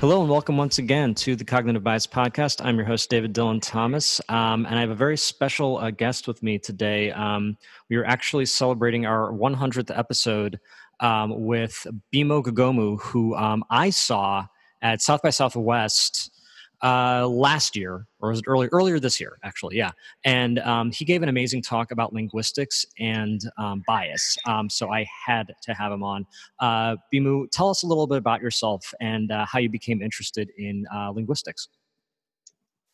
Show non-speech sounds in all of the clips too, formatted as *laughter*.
Hello and welcome once again to the Cognitive Bias Podcast. I'm your host, David Dylan Thomas, um, and I have a very special uh, guest with me today. Um, we are actually celebrating our 100th episode um, with Mbiyimoh Ghogomu, who um, I saw at South by Southwest uh, last year, or was it earlier? Earlier this year, actually, yeah. And um, he gave an amazing talk about linguistics and um, bias. Um, so I had to have him on. Uh, Mbiyimoh, tell us a little bit about yourself and uh, how you became interested in uh, linguistics.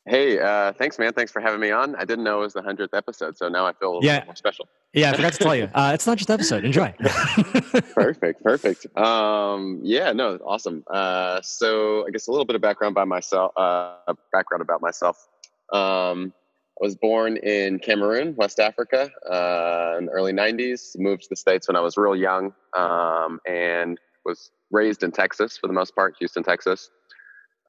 Hey, uh, thanks, man. Thanks for having me on. I didn't know it was the hundredth episode, so now I feel yeah. more special. Yeah, I forgot to tell you. *laughs* Uh, it's not just episode. Enjoy. *laughs* perfect, perfect. Um, yeah, no, awesome. Uh, so I guess a little bit of background by myself. Uh, background about myself. Um, I was born in Cameroon, West Africa, uh, in the early '90s. Moved to the states when I was real young, um, and was raised in Texas for the most part, Houston, Texas.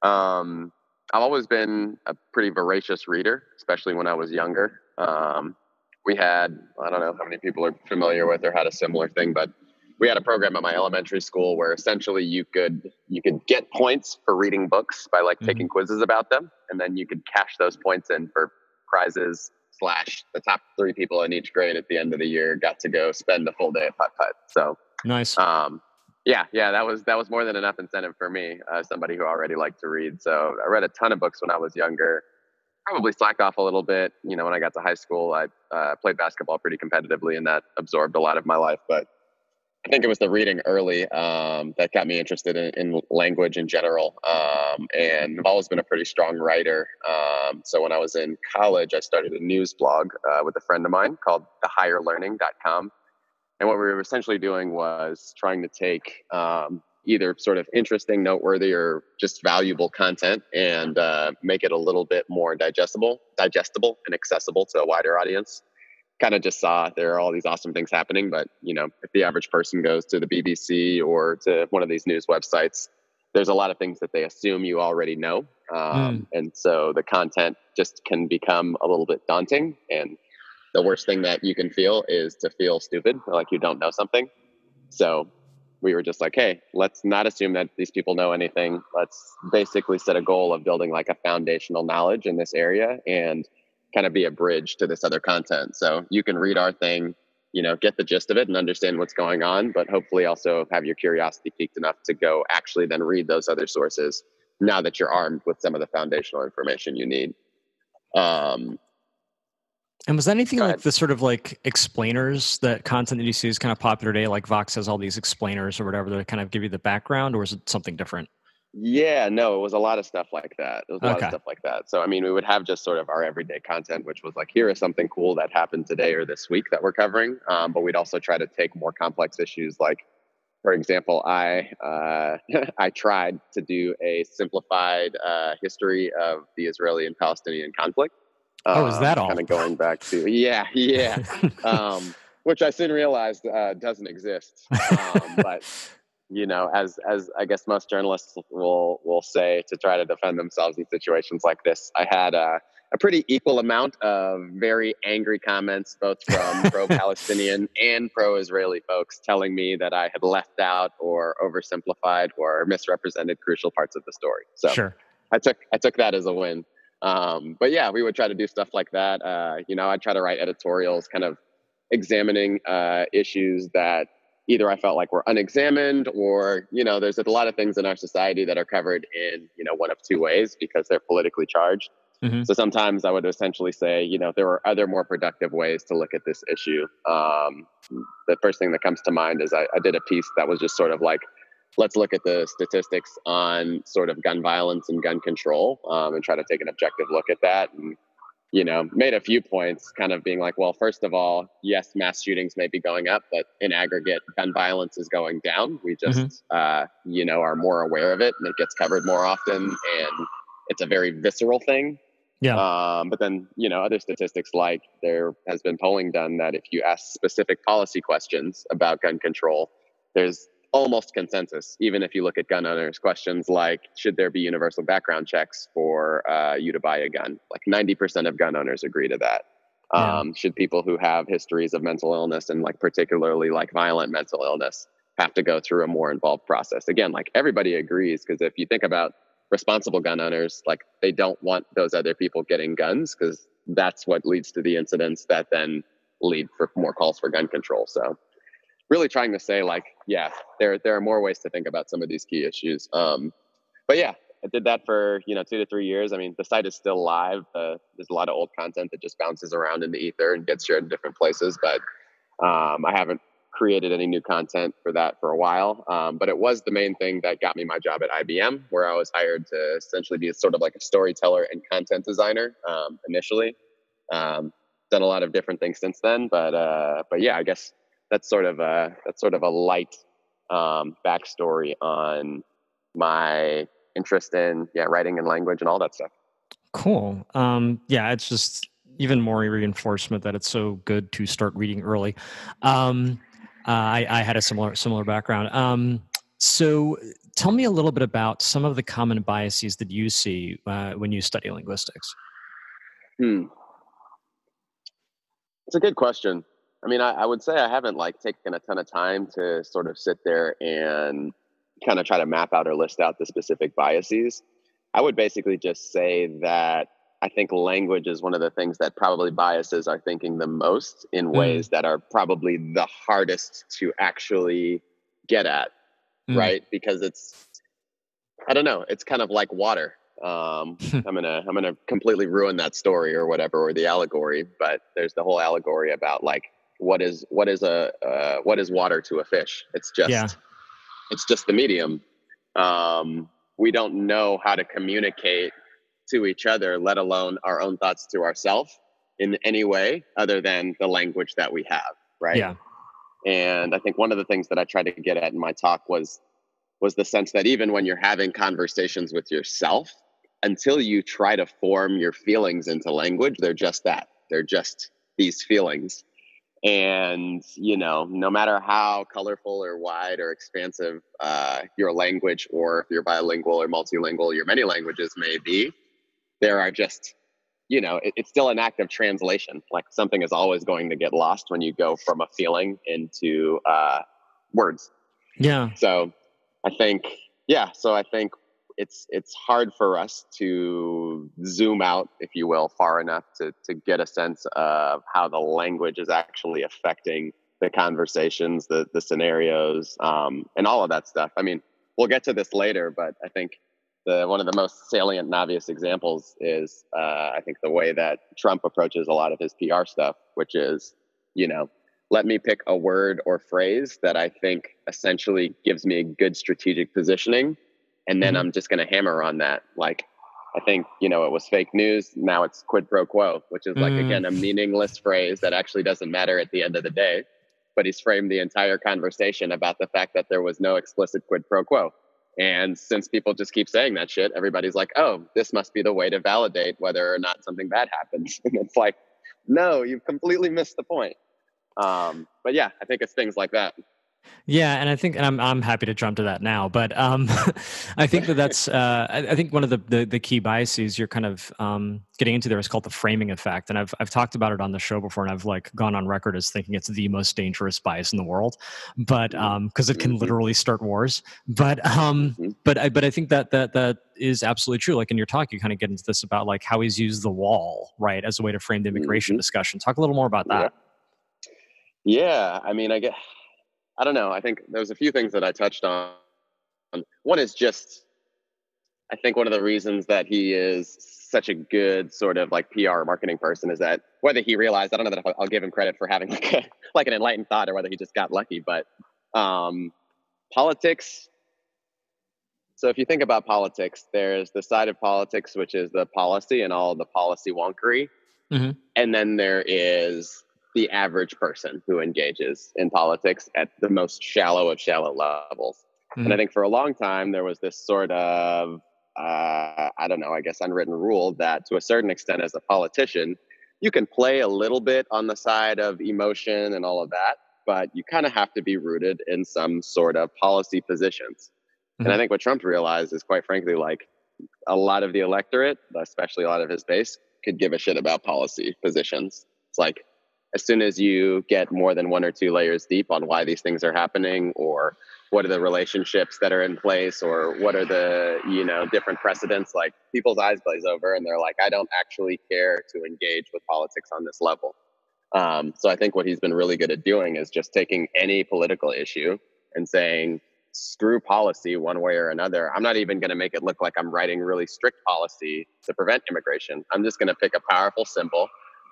Um, I've always been a pretty voracious reader, especially when I was younger. Um, we had, I don't know how many people are familiar with or had a similar thing, but we had a program at my elementary school where essentially you could you could get points for reading books by like mm-hmm. taking quizzes about them, and then you could cash those points in for prizes slash the top three people in each grade at the end of the year got to go spend a full day at Putt Putt. So nice. Um, yeah, yeah, that was that was more than enough incentive for me, uh, somebody who already liked to read. So I read a ton of books when I was younger. Probably slacked off a little bit, you know. When I got to high school, I uh, played basketball pretty competitively, and that absorbed a lot of my life. But I think it was the reading early um, that got me interested in, in language in general. Um, and I've always been a pretty strong writer. Um, so when I was in college, I started a news blog uh, with a friend of mine called thehigherlearning.com. And what we were essentially doing was trying to take um, either sort of interesting, noteworthy, or just valuable content and uh, make it a little bit more digestible, digestible, and accessible to a wider audience. Kind of just saw there are all these awesome things happening, but you know, if the average person goes to the BBC or to one of these news websites, there's a lot of things that they assume you already know, um, mm. and so the content just can become a little bit daunting and the worst thing that you can feel is to feel stupid like you don't know something. So we were just like, hey, let's not assume that these people know anything. Let's basically set a goal of building like a foundational knowledge in this area and kind of be a bridge to this other content. So you can read our thing, you know, get the gist of it and understand what's going on, but hopefully also have your curiosity piqued enough to go actually then read those other sources now that you're armed with some of the foundational information you need. Um, and was anything like the sort of like explainers that content that you see is kind of popular today? Like Vox has all these explainers or whatever that kind of give you the background, or is it something different? Yeah, no, it was a lot of stuff like that. It was a lot of stuff like that. So, I mean, we would have just sort of our everyday content, which was like, here is something cool that happened today or this week that we're covering. Um, but we'd also try to take more complex issues, like, for example, I uh, *laughs* I tried to do a simplified uh, history of the Israeli and Palestinian conflict. Oh, is that um, all? Kind of going back to yeah, *laughs* yeah. um, which I soon realized uh, doesn't exist. Um, *laughs* but you know, as as I guess most journalists will will say to try to defend themselves in situations like this, I had a, a pretty equal amount of very angry comments, both from *laughs* pro-Palestinian and pro-Israeli folks, telling me that I had left out or oversimplified or misrepresented crucial parts of the story. So sure. I took I took that as a win. Um, but yeah, we would try to do stuff like that. Uh, you know, I'd try to write editorials kind of examining uh, issues that either I felt like were unexamined or, you know, there's a lot of things in our society that are covered in, you know, one of two ways because they're politically charged. Mm-hmm. So sometimes I would essentially say, you know, there are other more productive ways to look at this issue. Um, the first thing that comes to mind is I, I did a piece that was just sort of like let's look at the statistics on sort of gun violence and gun control um, and try to take an objective look at that and you know made a few points kind of being like well first of all yes mass shootings may be going up but in aggregate gun violence is going down. We just mm-hmm. uh, you know are more aware of it and it gets covered more often and it's a very visceral thing. Yeah. Um, but then you know other statistics like there has been polling done that if you ask specific policy questions about gun control there's almost consensus, even if you look at gun owners. Questions like, should there be universal background checks for uh, you to buy a gun? Like 90% of gun owners agree to that. Yeah. Um, should people who have histories of mental illness and like particularly like violent mental illness have to go through a more involved process? Again, like everybody agrees because if you think about responsible gun owners like they don't want those other people getting guns because that's what leads to the incidents that then lead for more calls for gun control so really trying to say like yeah there there are more ways to think about some of these key issues um but yeah i did that for you know two to three years i mean the site is still live uh, there's a lot of old content that just bounces around in the ether and gets shared in different places but um, i haven't created any new content for that for a while. Um, but it was the main thing that got me my job at IBM, where I was hired to essentially be sort of like a storyteller and content designer um, initially. Um, done a lot of different things since then, but uh, but yeah, I guess that's sort of a that's sort of a light um, backstory on my interest in yeah writing and language and all that stuff. Cool. Um, yeah, it's just even more reinforcement that it's so good to start reading early. Um, uh, I, I, had a similar similar background. Um, so, tell me a little bit about some of the common biases that you see uh, when you study linguistics. Hmm. It's a good question. I mean, I, I, would say I haven't like taken a ton of time to sort of sit there and kind of try to map out or list out the specific biases. I would basically just say that I think language is one of the things that probably biases our thinking the most in mm. ways that are probably the hardest to actually get at, mm. right? Because it's, I don't know, it's kind of like water. Um, *laughs* I'm gonna I'm gonna completely ruin that story or whatever or the allegory, but there's the whole allegory about like what is what is a uh, what is water to a fish? It's just yeah. it's just the medium. Um, we don't know how to communicate to each other, let alone our own thoughts to ourselves in any way other than the language that we have, right? Yeah. And I think one of the things that I tried to get at in my talk was was the sense that even when you're having conversations with yourself, until you try to form your feelings into language, they're just that. They're just these feelings. And, you know, no matter how colorful or wide or expansive uh, your language, or if you're bilingual or multilingual, your many languages may be, there are just you know it, it's still an act of translation. Like something is always going to get lost when you go from a feeling into uh, words. Yeah. So i think yeah so i think it's it's hard for us to zoom out if you will far enough to to get a sense of how the language is actually affecting the conversations the the scenarios um, and all of that stuff. I mean we'll get to this later but i think the one of the most salient and obvious examples is uh, I think the way that Trump approaches a lot of his PR stuff, which is, you know, let me pick a word or phrase that I think essentially gives me a good strategic positioning, and then mm-hmm. I'm just going to hammer on that. Like, I think you know it was fake news. Now it's quid pro quo, which is like mm. again a meaningless phrase that actually doesn't matter at the end of the day. But he's framed the entire conversation about the fact that there was no explicit quid pro quo. And since people just keep saying that shit, everybody's like, oh, this must be the way to validate whether or not something bad happens. *laughs* and it's like, no, you've completely missed the point. Um, but yeah, I think it's things like that. Yeah, and I think, and I'm I'm happy to jump to that now, but um, *laughs* I think that that's uh, I, I, think one of the, the, the key biases you're kind of um, getting into there is called the framing effect, and I've I've talked about it on the show before, and I've like gone on record as thinking it's the most dangerous bias in the world, but because um, it can mm-hmm. literally start wars. But um, mm-hmm. but I but I think that that that is absolutely true. Like in your talk, you kind of get into this about like how he's used the wall right as a way to frame the immigration mm-hmm. discussion. Talk a little more about that. Yeah. yeah, I mean, I guess I don't know. I think there's a few things that I touched on. One is just, I think one of the reasons that he is such a good sort of like PR marketing person is that whether he realized, I don't know that I'll give him credit for having like, *laughs* a, like an enlightened thought or whether he just got lucky, but um, politics. So if you think about politics, there's the side of politics, which is the policy and all the policy wonkery. Mm-hmm. And then there is the average person who engages in politics at the most shallow of shallow levels. Mm-hmm. And I mm-hmm. think for a long time, there was this sort of, uh, I don't know, I guess unwritten rule that to a certain extent, as a politician, you can play a little bit on the side of emotion and all of that, but you kind of have to be rooted in some sort of policy positions. Mm-hmm. And I mm-hmm. think what Trump realized is quite frankly, like a lot of the electorate, especially a lot of his base, could give a shit about policy positions. It's like, as soon as you get more than one or two layers deep on why these things are happening or what are the relationships that are in place or what are the you know different precedents like people's eyes glaze over and they're like i don't actually care to engage with politics on this level. Um, so i think what he's been really good at doing is just taking any political issue and saying screw policy one way or another. I'm not even going to make it look like i'm writing really strict policy to prevent immigration. I'm just going to pick a powerful symbol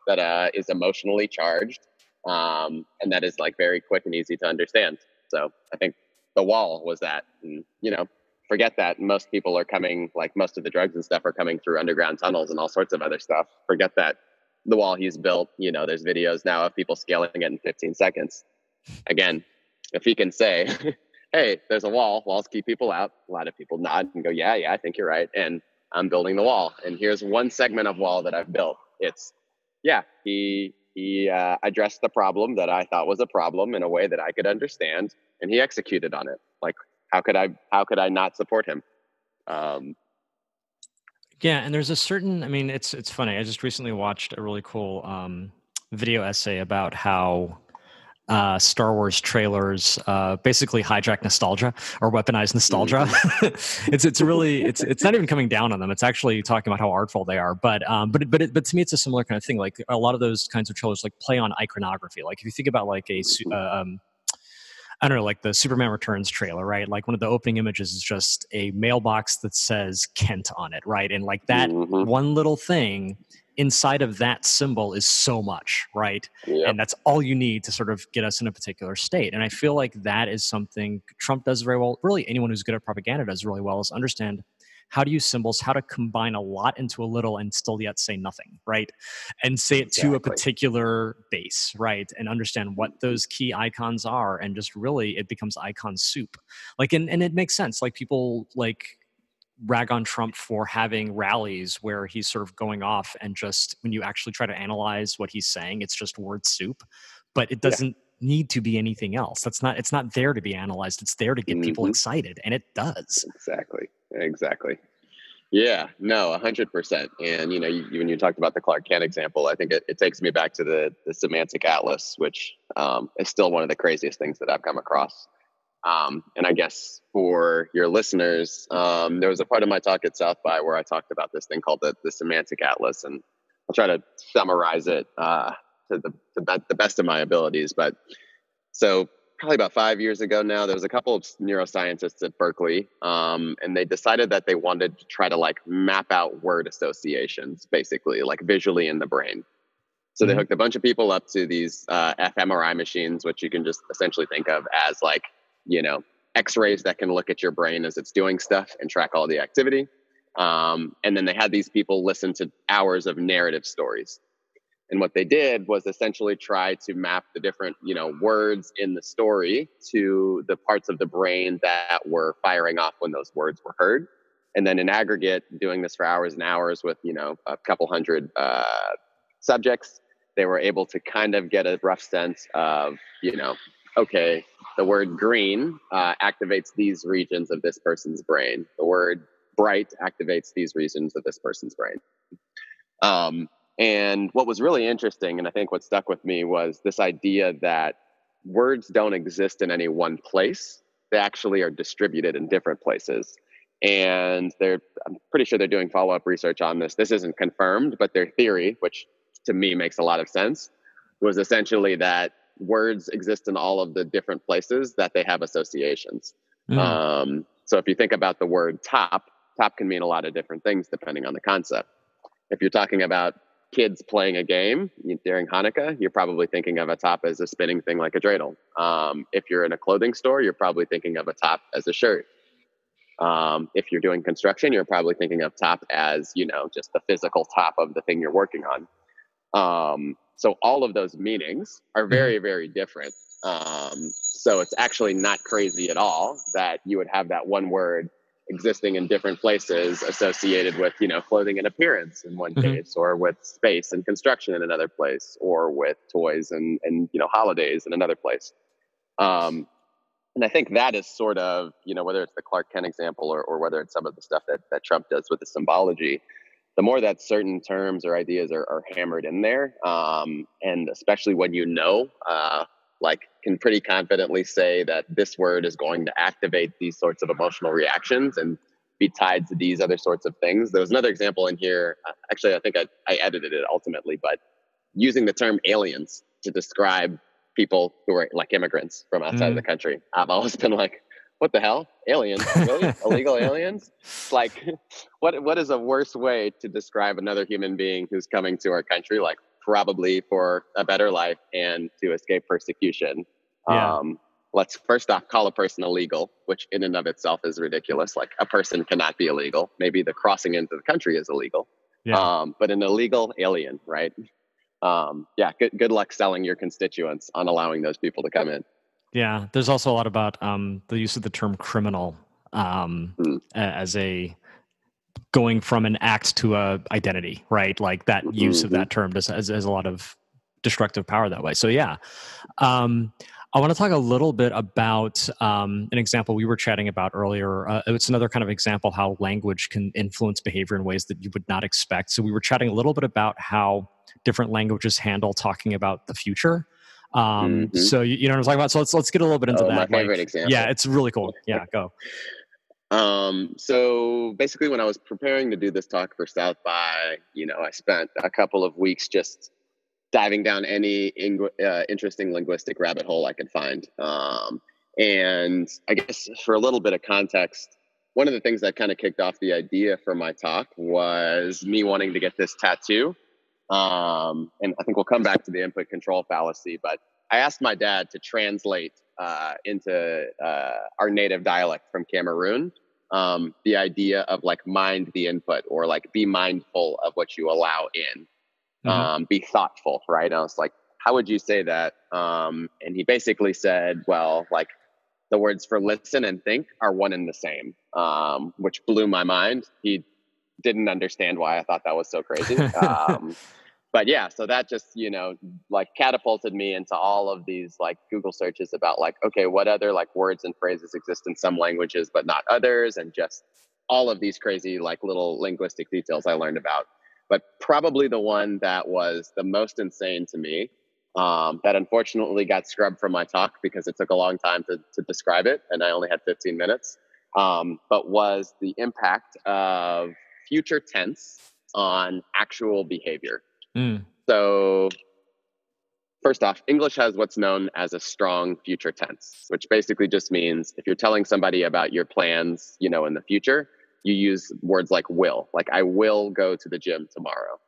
that uh, is emotionally charged um, and that is like very quick and easy to understand. So i think the wall was that and you know forget that. Most people are coming like most of the drugs and stuff are coming through underground tunnels and all sorts of other stuff. Forget that. The wall he's built you know there's videos now of people scaling it in 15 seconds. Again if he can say *laughs* hey there's a wall. Walls keep people out. A lot of people nod and go yeah yeah i think you're right and i'm building the wall and here's one segment of wall that i've built. It's yeah he he uh, addressed the problem that i thought was a problem in a way that i could understand and he executed on it. Like, how could I, how could I not support him? Um, yeah, and there's a certain. I mean, it's it's funny. I just recently watched a really cool um, video essay about how uh, Star Wars trailers uh, basically hijack nostalgia or weaponize nostalgia. Mm-hmm. *laughs* it's it's really it's it's not even coming down on them. It's actually talking about how artful they are. But um, but but it, but to me, it's a similar kind of thing. Like a lot of those kinds of trailers, like play on iconography. Like if you think about like a mm-hmm. uh, um, I don't know, like the Superman Returns trailer, right? Like one of the opening images is just a mailbox that says Kent on it, right? And like that mm-hmm. one little thing inside of that symbol is so much, right? Yep. And that's all you need to sort of get us in a particular state. And I feel like that is something Trump does very well. Really, anyone who's good at propaganda does really well is understand how to use symbols, how to combine a lot into a little and still yet say nothing, right? And say it exactly. to a particular base, right? And understand what those key icons are. And just really, it becomes icon soup. Like, and, and it makes sense. Like, people like, rag on Trump for having rallies where he's sort of going off and just when you actually try to analyze what he's saying, it's just word soup. But it doesn't yeah. need to be anything else. That's not it's not there to be analyzed. It's there to get mm-hmm. people excited. And it does. Exactly exactly. Yeah, no, hundred percent. And you know, you, when you talked about the Clark Kent example, I think it, it takes me back to the the semantic atlas, which um, is still one of the craziest things that I've come across. Um, and I guess for your listeners, um, there was a part of my talk at South by where I talked about this thing called the, the semantic atlas, and I'll try to summarize it uh, to the to the best of my abilities. But so probably about five years ago now, there was a couple of neuroscientists at Berkeley, um, and they decided that they wanted to try to like map out word associations, basically, like visually in the brain. So mm-hmm. they hooked a bunch of people up to these uh, fMRI machines, which you can just essentially think of as like, you know, X-rays that can look at your brain as it's doing stuff and track all the activity. Um, and then they had these people listen to hours of narrative stories. And what they did was essentially try to map the different, you know, words in the story to the parts of the brain that were firing off when those words were heard. And then in aggregate, doing this for hours and hours with, you know, a couple hundred uh, subjects, they were able to kind of get a rough sense of, you know, okay, the word green uh, activates these regions of this person's brain. The word bright activates these regions of this person's brain. Um, and what was really interesting, and I think what stuck with me, was this idea that words don't exist in any one place. They actually are distributed in different places. And they're, I'm pretty sure they're doing follow up research on this. This isn't confirmed, but their theory, which to me makes a lot of sense, was essentially that words exist in all of the different places that they have associations. Mm. Um, so if you think about the word top, top can mean a lot of different things depending on the concept. If you're talking about kids playing a game during Hanukkah, you're probably thinking of a top as a spinning thing like a dreidel. Um, if you're in a clothing store, you're probably thinking of a top as a shirt. Um, if you're doing construction, you're probably thinking of top as, you know, just the physical top of the thing you're working on. Um, so all of those meanings are mm-hmm. very, very different. Um, so it's actually not crazy at all that you would have that one word existing in different places associated with you know clothing and appearance in one mm-hmm. case or with space and construction in another place or with toys and and you know holidays in another place um, and i think that is sort of you know whether it's the clark kent example or, or whether it's some of the stuff that, that trump does with the symbology the more that certain terms or ideas are, are hammered in there um, and especially when you know uh, like can pretty confidently say that this word is going to activate these sorts of emotional reactions and be tied to these other sorts of things. There was another example in here. Uh, actually, I think I, I edited it ultimately, but using the term aliens to describe people who are like immigrants from outside mm. of the country. I've always been like, what the hell? Aliens? Really? *laughs* Illegal aliens? Like, what what is a worse way to describe another human being who's coming to our country? Like, probably for a better life and to escape persecution. Yeah. Um, let's first off call a person illegal, which in and of itself is ridiculous. Like, a person cannot be illegal. Maybe the crossing into the country is illegal. Yeah. Um, but an illegal alien, right? um, yeah, good, good luck selling your constituents on allowing those people to come in. Yeah, there's also a lot about um, the use of the term criminal um, mm. as a going from an act to a identity, right? Like that mm-hmm. use of that term just has, has, a lot of destructive power that way. So yeah, um, I want to talk a little bit about um, an example we were chatting about earlier. Uh, it's another kind of example how language can influence behavior in ways that you would not expect. So we were chatting a little bit about how different languages handle talking about the future. Um, mm-hmm. So you, you, know what I'm talking about. So let's let's get a little bit into oh, that. My favorite like, example. Yeah, it's really cool. Yeah, go. Um, so basically, when I was preparing to do this talk for South by, you know, I spent a couple of weeks just diving down any uh, interesting linguistic rabbit hole I could find. Um, and I guess for a little bit of context, one of the things that kind of kicked off the idea for my talk was me wanting to get this tattoo um, and I think we'll come back to the input control fallacy, but I asked my dad to translate uh, into uh, our native dialect from Cameroon um, the idea of like mind the input or like be mindful of what you allow in, mm-hmm. um, be thoughtful, right? And I was like, how would you say that? Um, and he basically said, well, like the words for listen and think are one and the same, um, which blew my mind. He didn't understand why I thought that was so crazy. *laughs* Um, but yeah, so that just, you know, like catapulted me into all of these like Google searches about like, okay, what other like words and phrases exist in some languages, but not others. And just all of these crazy like little linguistic details I learned about. But probably the one that was the most insane to me um, that unfortunately got scrubbed from my talk because it took a long time to, to describe it and I only had 15 minutes, um, but was the impact of future tense on actual behavior. Mm. So, first off, English has what's known as a strong future tense, which basically just means if you're telling somebody about your plans, you know, in the future, you use words like will, like I will go to the gym tomorrow.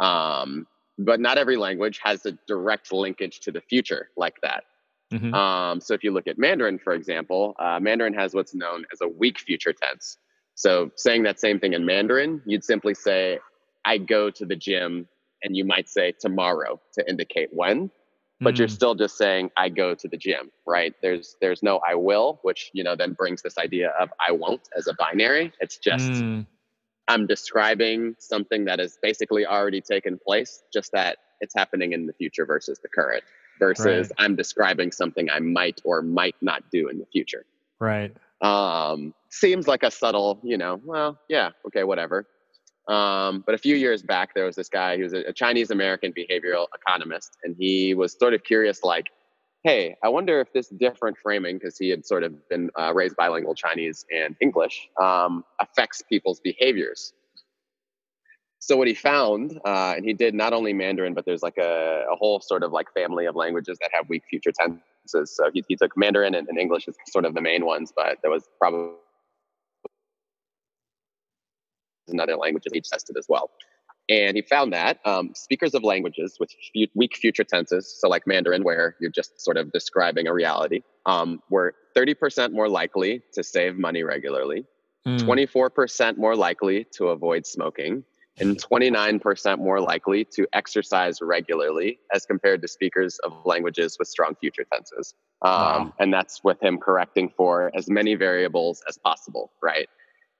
Um, but not every language has a direct linkage to the future like that. Mm-hmm. Um, so if you look at Mandarin, for example, uh, Mandarin has what's known as a weak future tense. So saying that same thing in Mandarin, you'd simply say, I go to the gym, and you might say tomorrow to indicate when, but mm. you're still just saying I go to the gym, right? There's there's no I will, which you know then brings this idea of I won't as a binary. It's just mm. I'm describing something that has basically already taken place, just that it's happening in the future versus the current. Versus right. I'm describing something I might or might not do in the future. Right. Um, seems like a subtle, you know, well, yeah, okay, whatever. Um, but a few years back, there was this guy who was a, a Chinese American behavioral economist, and he was sort of curious, like, hey, I wonder if this different framing, because he had sort of been uh, raised bilingual Chinese and English, um, affects people's behaviors. So what he found, uh, and he did not only Mandarin, but there's like a, a, whole sort of like family of languages that have weak future tenses. So he, he took Mandarin and, and English as sort of the main ones, but there was probably another language that he tested as well. And he found that um, speakers of languages with f- weak future tenses, so like Mandarin, where you're just sort of describing a reality, um, were 30% more likely to save money regularly, mm. 24% more likely to avoid smoking, and 29% more likely to exercise regularly as compared to speakers of languages with strong future tenses. Um, wow. And that's with him correcting for as many variables as possible, right?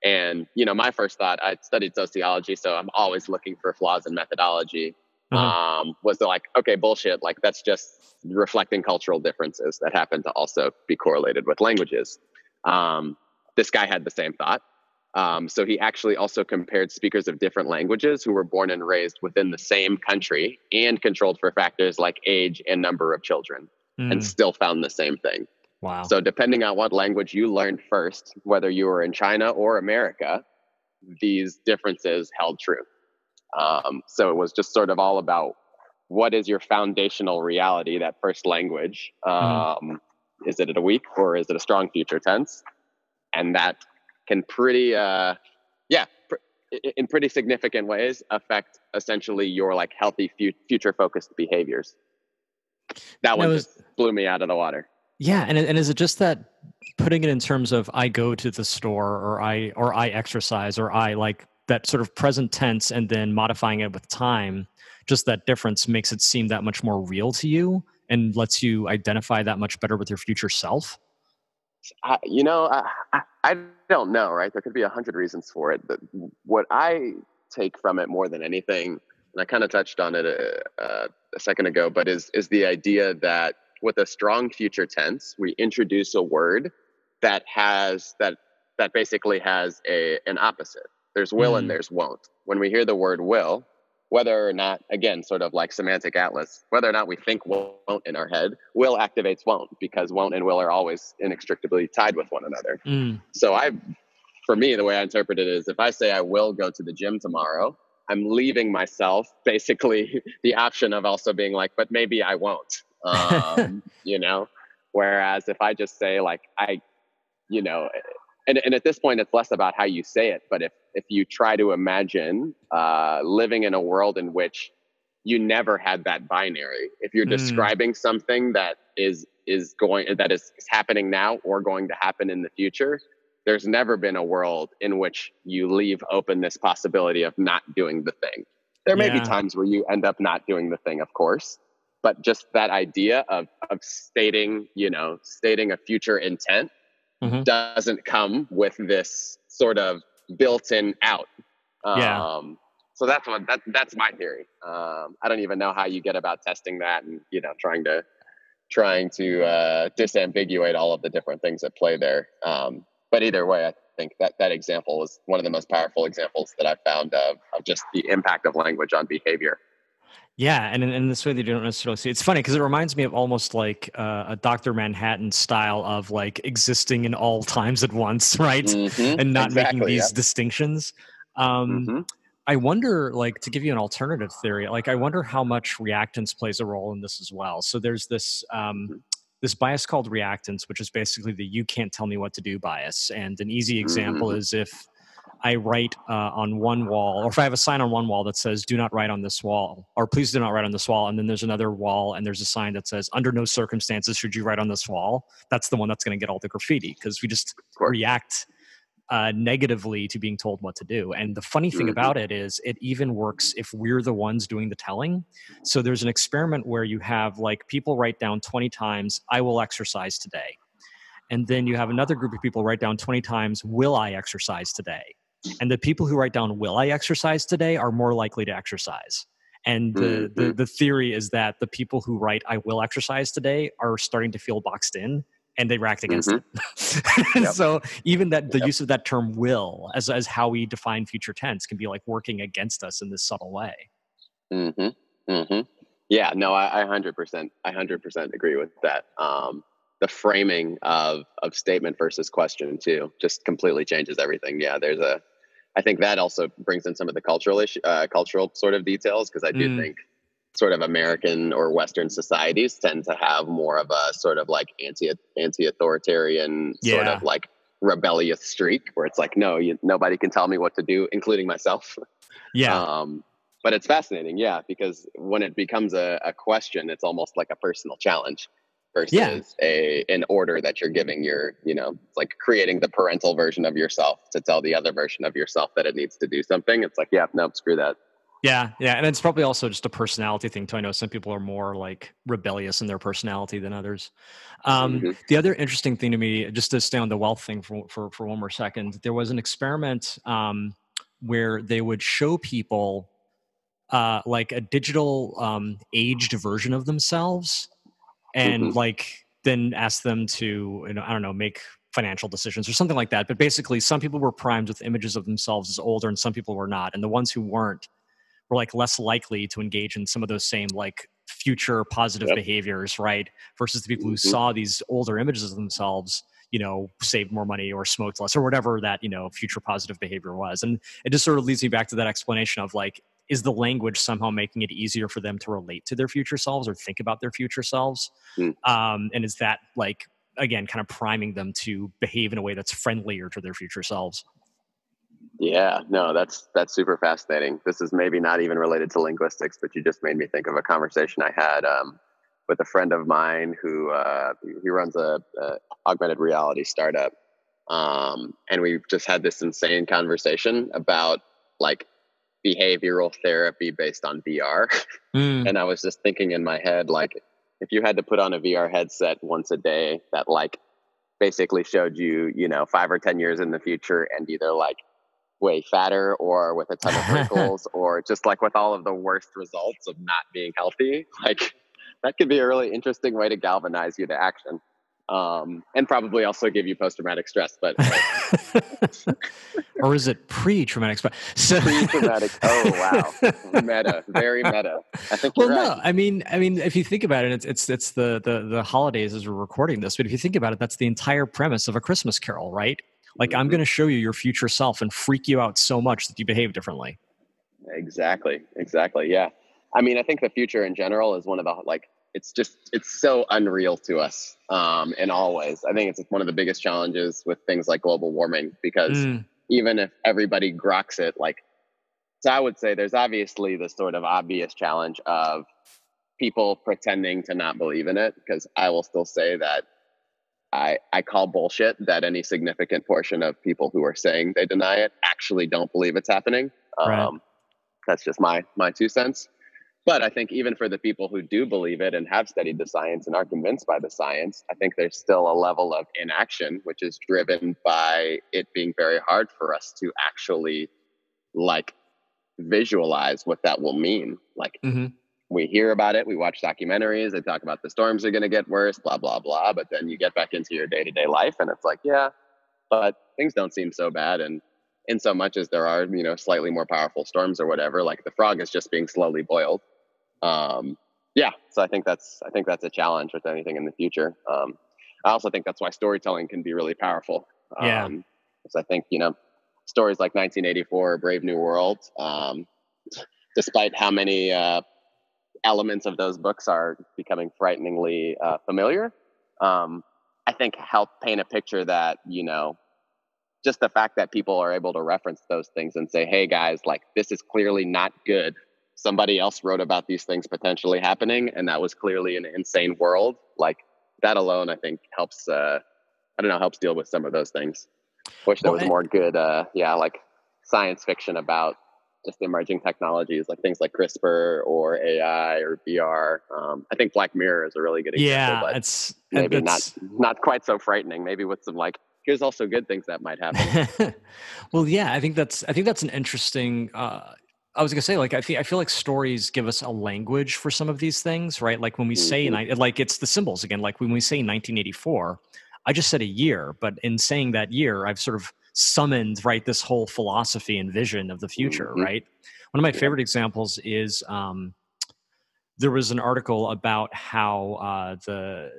And you know, my first thought, I studied sociology, so I'm always looking for flaws in methodology. Uh-huh. Um, was like, okay, bullshit. Like that's just reflecting cultural differences that happen to also be correlated with languages. Um, this guy had the same thought. Um, so he actually also compared speakers of different languages who were born and raised within the same country and controlled for factors like age and number of children. mm. and still found the same thing. Wow. So depending on what language you learned first, whether you were in China or America, these differences held true. Um, so it was just sort of all about what is your foundational reality, that first language. Mm-hmm. Um, mm. Is it a weak or is it a strong future tense? And that can pretty, uh, yeah, pr- in pretty significant ways affect essentially your like healthy fu- future focused behaviors. That one was, just blew me out of the water. Yeah, and and is it just that putting it in terms of I go to the store or I or I exercise or I like that sort of present tense and then modifying it with time, just that difference makes it seem that much more real to you and lets you identify that much better with your future self? Uh, you know, I, I, I, don't know, right? There could be a hundred reasons for it. But what I take from it more than anything, and I kind of touched on it a, uh, uh, a second ago, but is is the idea that with a strong future tense, we introduce a word that has that that basically has a an opposite. There's will mm. and there's won't. When we hear the word will, whether or not, again, sort of like semantic atlas, whether or not we think won't in our head, will activates won't because won't and will are always inextricably tied with one another. Mm. So I, for me, the way I interpret it is if I say I will go to the gym tomorrow, I'm leaving myself basically *laughs* the option of also being like, but maybe I won't, *laughs* um, you know? Whereas if I just say like, I, you know, and, and at this point it's less about how you say it but if if you try to imagine uh, living in a world in which you never had that binary if you're mm. describing something that is is going that is happening now or going to happen in the future there's never been a world in which you leave open this possibility of not doing the thing there may yeah. be times where you end up not doing the thing of course but just that idea of of stating you know stating a future intent mm-hmm. doesn't come with this sort of built-in out. Um, yeah. So that's what that that's my theory. Um, I don't even know how you get about testing that and you know trying to trying to uh, disambiguate all of the different things at play there. Um, but either way, I think that that example is one of the most powerful examples that I've found of, of just the impact of language on behavior. Yeah, and in, in, this way they don't necessarily see. It's funny because it reminds me of almost like uh, a Doctor Manhattan style of like existing in all times at once, *laughs* right? Mm-hmm, and not exactly, making these distinctions. Um, mm-hmm. I wonder, like, to give you an alternative theory, like, I wonder how much reactance plays a role in this as well. So there's this um, mm-hmm. this bias called reactance, which is basically the "you can't tell me what to do" bias. And an easy example mm-hmm. is if I write uh, on one wall, or if I have a sign on one wall that says "Do not write on this wall," or "Please do not write on this wall," and then there's another wall and there's a sign that says "Under no circumstances should you write on this wall." That's the one that's going to get all the graffiti because we just react uh, negatively to being told what to do. And the funny thing mm-hmm. about it is, it even works if we're the ones doing the telling. So there's an experiment where you have like people write down 20 times, I will exercise today. And then you have another group of people write down 20 times, Will I exercise today? And the people who write down, will I exercise today, are more likely to exercise. And the, mm-hmm. the, the theory is that the people who write, I will exercise today, are starting to feel boxed in and they react against mm-hmm. it. *laughs* yep. So even that the yep. use of that term will as, as how we define future tense can be like working against us in this subtle way. Mm-hmm. Mm-hmm. Yeah, no, I, I 100%, I 100% agree with that. Um, the framing of, of statement versus question too, just completely changes everything. Yeah. There's a, I think that also brings in some of the cultural issue, uh, cultural sort of details because I do mm. think sort of American or Western societies tend to have more of a sort of like anti anti authoritarian yeah. sort of like rebellious streak where it's like no, you, nobody can tell me what to do, including myself. Yeah. Um, but it's fascinating, yeah, because when it becomes a, a question, it's almost like a personal challenge versus yeah. a an order that you're giving your you know it's like creating the parental version of yourself to tell the other version of yourself that it needs to do something it's like yeah no screw that yeah yeah and it's probably also just a personality thing too i know some people are more like rebellious in their personality than others um, mm-hmm. the other interesting thing to me just to stay on the wealth thing for for, for one more second there was an experiment um, where they would show people uh, like a digital um, aged version of themselves and mm-hmm. like then ask them to you know i don't know make financial decisions or something like that but basically some people were primed with images of themselves as older and some people were not and the ones who weren't were like less likely to engage in some of those same like future positive yep. behaviors, right? Versus the people who mm-hmm. saw these older images of themselves, you know, saved more money or smoked less or whatever that, you know, future positive behavior was. And it just sort of leads me back to that explanation of like, is the language somehow making it easier for them to relate to their future selves or think about their future selves? Mm. Um, and is that like, again, kind of priming them to behave in a way that's friendlier to their future selves? Yeah, no, that's that's super fascinating. This is maybe not even related to linguistics, but you just made me think of a conversation I had um, with a friend of mine who uh, he runs a, a, augmented reality startup, um, and we just had this insane conversation about like behavioral therapy based on VR. Mm. and I was just thinking in my head, like, if you had to put on a VR headset once a day that like basically showed you, you know, five or ten years in the future, and either like way fatter or with a ton of *laughs* wrinkles or just like with all of the worst results of not being healthy like that could be a really interesting way to galvanize you to action um, and probably also give you post-traumatic stress but *laughs* or is it pre-traumatic stress so pre-traumatic *laughs* oh wow meta very meta i think well right. no i mean i mean if you think about it it's it's it's the the the holidays as we're recording this but if you think about it that's the entire premise of a christmas carol right like I'm mm-hmm. going to show you your future self and freak you out so much that you behave differently. Exactly. Exactly. Yeah. I mean, I think the future in general is one of the like it's just it's so unreal to us um, in all ways. I think it's one of the biggest challenges with things like global warming because mm. even if everybody groks it, like so, I would say there's obviously the sort of obvious challenge of people pretending to not believe in it because I will still say that I, I call bullshit that any significant portion of people who are saying they deny it actually don't believe it's happening. Right. Um, that's just my my two cents. But I think even for the people who do believe it and have studied the science and are convinced by the science, I think there's still a level of inaction, which is driven by it being very hard for us to actually like visualize what that will mean. Like, mm-hmm we hear about it, we watch documentaries, they talk about the storms are going to get worse, blah, blah, blah. But then you get back into your day to day life and it's like, yeah, but things don't seem so bad. And in so much as there are, you know, slightly more powerful storms or whatever, like the frog is just being slowly boiled. Um, yeah. So I think that's, I think that's a challenge with anything in the future. Um, I also think that's why storytelling can be really powerful. Yeah. Um, because I think, you know, stories like 1984, Brave New World, um, despite how many, uh, elements of those books are becoming frighteningly uh, familiar, um, I think help paint a picture that, you know, just the fact that people are able to reference those things and say, hey guys, like this is clearly not good. Somebody else wrote about these things potentially happening, and that was clearly an insane world. Like that alone, I think helps, uh, I don't know, helps deal with some of those things. Wish there was more good, uh, yeah, like science fiction about just emerging technologies like things like CRISPR or AI or VR. Um, I think Black Mirror is a really good example. Yeah, but it's maybe it's, not not quite so frightening. Maybe with some like here's also good things that might happen. *laughs* well, yeah, I think that's I think that's an interesting. Uh, I was gonna say, like, I feel I feel like stories give us a language for some of these things, right? Like when we say, mm-hmm. like, it's the symbols again. Like when we say 1984, I just said a year, but in saying that year, I've sort of summoned right this whole philosophy and vision of the future mm-hmm. right one of my favorite examples is um, there was an article about how uh, the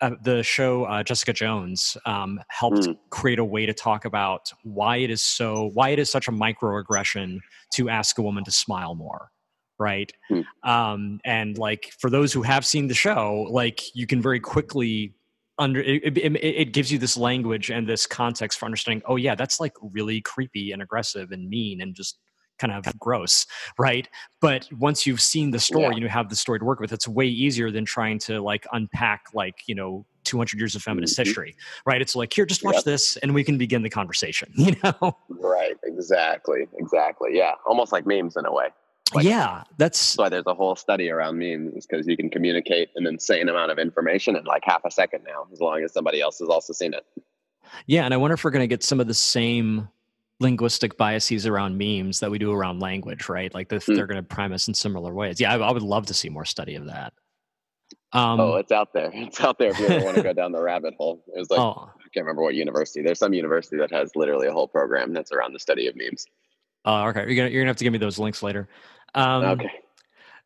uh, the show uh, Jessica Jones um, helped mm. create a way to talk about why it is so why it is such a microaggression to ask a woman to smile more right mm. um, and like for those who have seen the show like you can very quickly under it, it, it, gives you this language and this context for understanding oh yeah that's like really creepy and aggressive and mean and just kind of gross right but once you've seen the story yeah. and you have the story to work with it's way easier than trying to like unpack like you know 200 years of feminist mm-hmm. history right it's like here just watch yep. this and we can begin the conversation *laughs* you know right exactly exactly yeah almost like memes in a way like, yeah, that's... that's why there's a whole study around memes because you can communicate an insane amount of information in like half a second now, as long as somebody else has also seen it. Yeah, and I wonder if we're going to get some of the same linguistic biases around memes that we do around language, right? Like mm. they're going to prime us in similar ways. Yeah, I, I, would love to see more study of that. Um, oh, it's out there. *laughs* It's out there if you ever want to go *laughs* down the rabbit hole. It was like oh. I can't remember what university. There's some university that has literally a whole program that's around the study of memes. Oh, okay. You're gonna you're gonna have to give me those links later. Um, okay.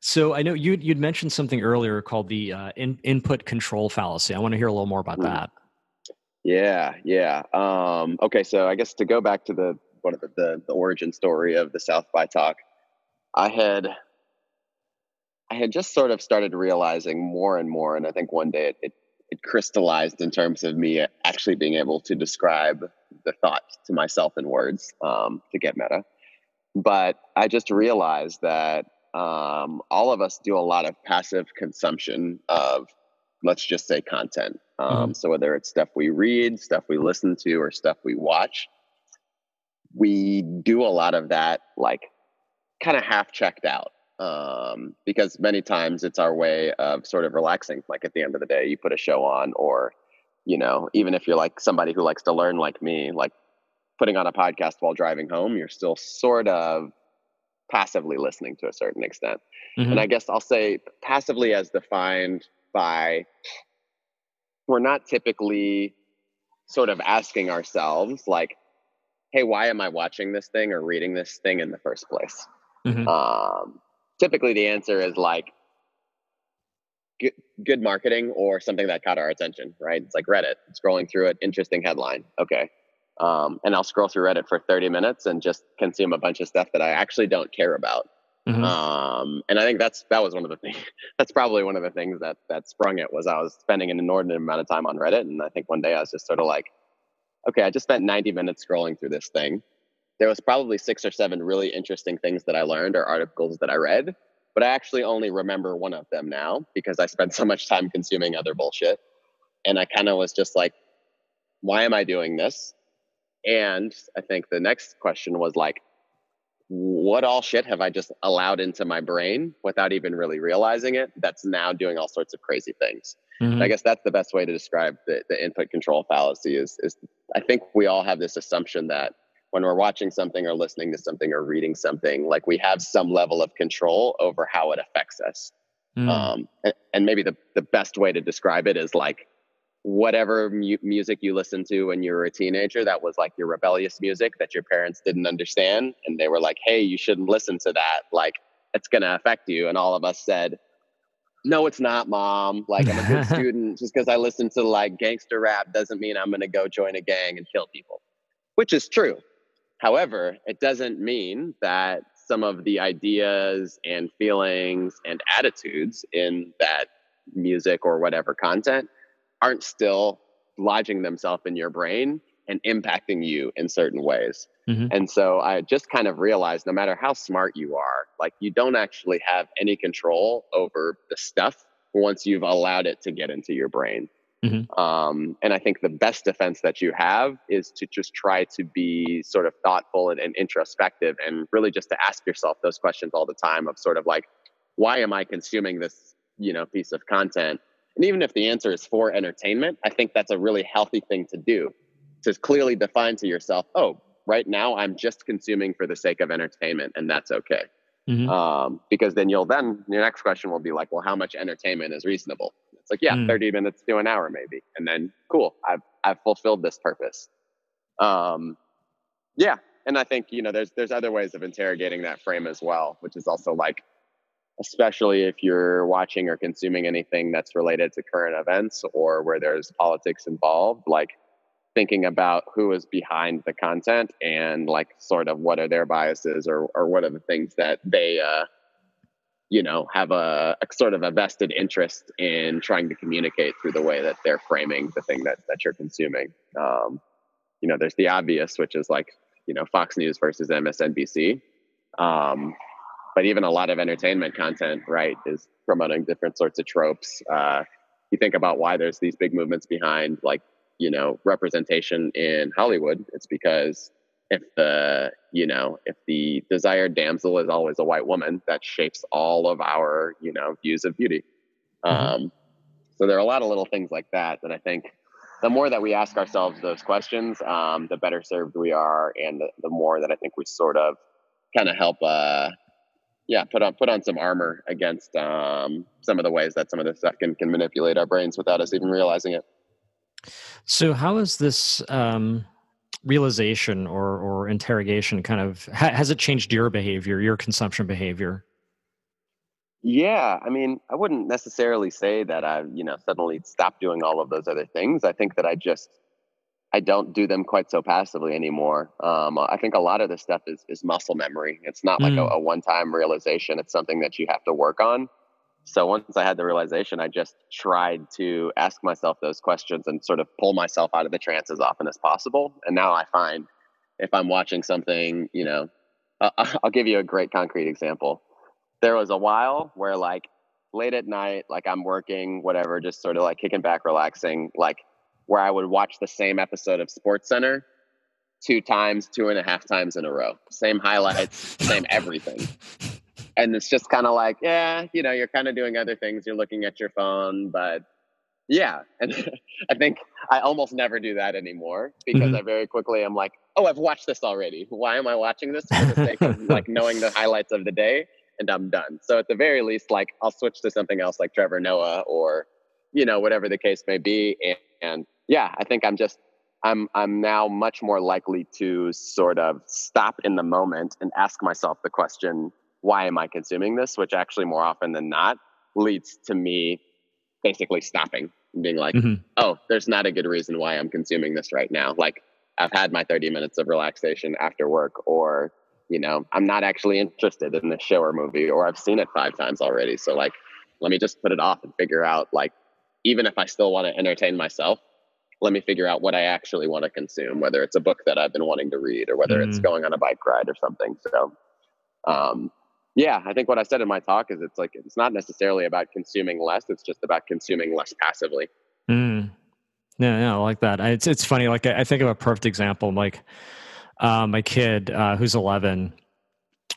So I know you you'd mentioned something earlier called the uh, in, input control fallacy. I want to hear a little more about mm. that. Yeah, yeah. Um, okay, so I guess to go back to the one of the, the, the origin story of the South by talk, I had I had just sort of started realizing more and more, and I think one day it, it, it crystallized in terms of me actually being able to describe the thought to myself in words um, to get meta. But I just realized that um, all of us do a lot of passive consumption of, let's just say, content. Um, mm-hmm. So whether it's stuff we read, stuff we listen to, or stuff we watch, we do a lot of that like kind of half checked out um, because many times it's our way of sort of relaxing. Like at the end of the day, you put a show on, or you know, even if you're like somebody who likes to learn like me, like putting on a podcast while driving home, you're still sort of passively listening to a certain extent. Mm-hmm. And I guess I'll say passively as defined by we're not typically sort of asking ourselves like hey why am i watching this thing or reading this thing in the first place mm-hmm. um, typically the answer is like good, good marketing or something that caught our attention right it's like reddit scrolling through it interesting headline okay um, and i'll scroll through reddit for 30 minutes and just consume a bunch of stuff that i actually don't care about Mm-hmm. Um, and I think that's that was one of the things. *laughs* That's probably one of the things that that sprung it was I was spending an inordinate amount of time on Reddit, and I think one day I was just sort of like, okay, I just spent 90 minutes scrolling through this thing. There was probably six or seven really interesting things that I learned or articles that I read, but I actually only remember one of them now because I spent *laughs* so much time consuming other bullshit. And I kind of was just like, why am I doing this? And I think the next question was like, what all shit have I just allowed into my brain without even really realizing it that's now doing all sorts of crazy things. Mm-hmm. I guess that's the best way to describe the, the input control fallacy is, is I think we all have this assumption that when we're watching something or listening to something or reading something, like we have some level of control over how it affects us. Mm. Um, and, and maybe the, the best way to describe it is like whatever mu- music you listened to when you were a teenager that was like your rebellious music that your parents didn't understand and they were like hey you shouldn't listen to that. Like it's going to affect you. And all of us said no it's not mom. Like i'm a good *laughs* student. Just because i listen to like gangster rap doesn't mean i'm going to go join a gang and kill people. Which is true. However it doesn't mean that some of the ideas and feelings and attitudes in that music or whatever content aren't still lodging themselves in your brain and impacting you in certain ways. Mm-hmm. And so I just kind of realized no matter how smart you are, like you don't actually have any control over the stuff once you've allowed it to get into your brain. Mm-hmm. Um, and I think the best defense that you have is to just try to be sort of thoughtful and, and introspective and really just to ask yourself those questions all the time of sort of like, why am I consuming this, you know, piece of content? And even if the answer is for entertainment, I think that's a really healthy thing to do to clearly define to yourself, oh, right now I'm just consuming for the sake of entertainment, and that's okay. Mm-hmm. Um, because then you'll then your next question will be like, well, how much entertainment is reasonable? It's like, yeah, mm. 30 minutes to an hour maybe. And then cool, I've I've fulfilled this purpose. Um, yeah. And I think, you know, there's there's other ways of interrogating that frame as well, which is also like, especially if you're watching or consuming anything that's related to current events or where there's politics involved, like thinking about who is behind the content and like sort of what are their biases or or what are the things that they uh you know have a, a sort of a vested interest in trying to communicate through the way that they're framing the thing that that you're consuming. Um you know there's the obvious which is like you know Fox News versus MSNBC um but even a lot of entertainment content, right, is promoting different sorts of tropes. Uh, you think about why there's these big movements behind, like, you know, representation in Hollywood. It's because if the, you know, if the desired damsel is always a white woman, that shapes all of our, you know, views of beauty. Mm-hmm. Um, so there are a lot of little things like that that I think the more that we ask ourselves those questions, um, the better served we are, and the, the more that I think we sort of kind of help uh, yeah, put on put on some armor against um, some of the ways that some of this stuff can can manipulate our brains without us even realizing it. So, how is this um, realization or or interrogation kind of ha- has it changed your behavior, your consumption behavior? Yeah, I mean, I wouldn't necessarily say that I, you know, suddenly stopped doing all of those other things. I think that I just I don't do them quite so passively anymore. Um, I think a lot of this stuff is is muscle memory. It's not like mm. a, a one time realization. It's something that you have to work on. So once I had the realization, I just tried to ask myself those questions and sort of pull myself out of the trance as often as possible. And now I find if I'm watching something, you know, uh, *laughs* I'll give you a great concrete example. There was a while where like late at night, like I'm working, whatever, just sort of like kicking back, relaxing, like where I would watch the same episode of Sports Center two times, two and a half times in a row. Same highlights, same everything. *laughs* And it's just kind of like, yeah, you know, you're kind of doing other things. You're looking at your phone, but yeah. *laughs* And I think I almost never do that anymore because mm-hmm. I very quickly am like, oh, I've watched this already. Why am I watching this for the sake of *laughs* like knowing the highlights of the day? And I'm done. So at the very least, like I'll switch to something else like Trevor Noah or, you know, whatever the case may be. And, and yeah, I think I'm just I'm I'm now much more likely to sort of stop in the moment and ask myself the question, why am I consuming this? Which actually more often than not leads to me basically stopping and being like, mm-hmm. oh, there's not a good reason why I'm consuming this right now. Like I've had my 30 minutes of relaxation after work or you know, I'm not actually interested in this show or movie or I've seen it five times already. So like let me just put it off and figure out like even if I still want to entertain myself, let me figure out what I actually want to consume, whether it's a book that I've been wanting to read or whether mm. it's going on a bike ride or something. So, um, yeah, I think what I said in my talk is it's like it's not necessarily about consuming less; it's just about consuming less passively. Mm. Yeah, yeah, I like that. I, it's it's funny. Like I, I think of a perfect example. Like uh, my kid, uh, who's eleven,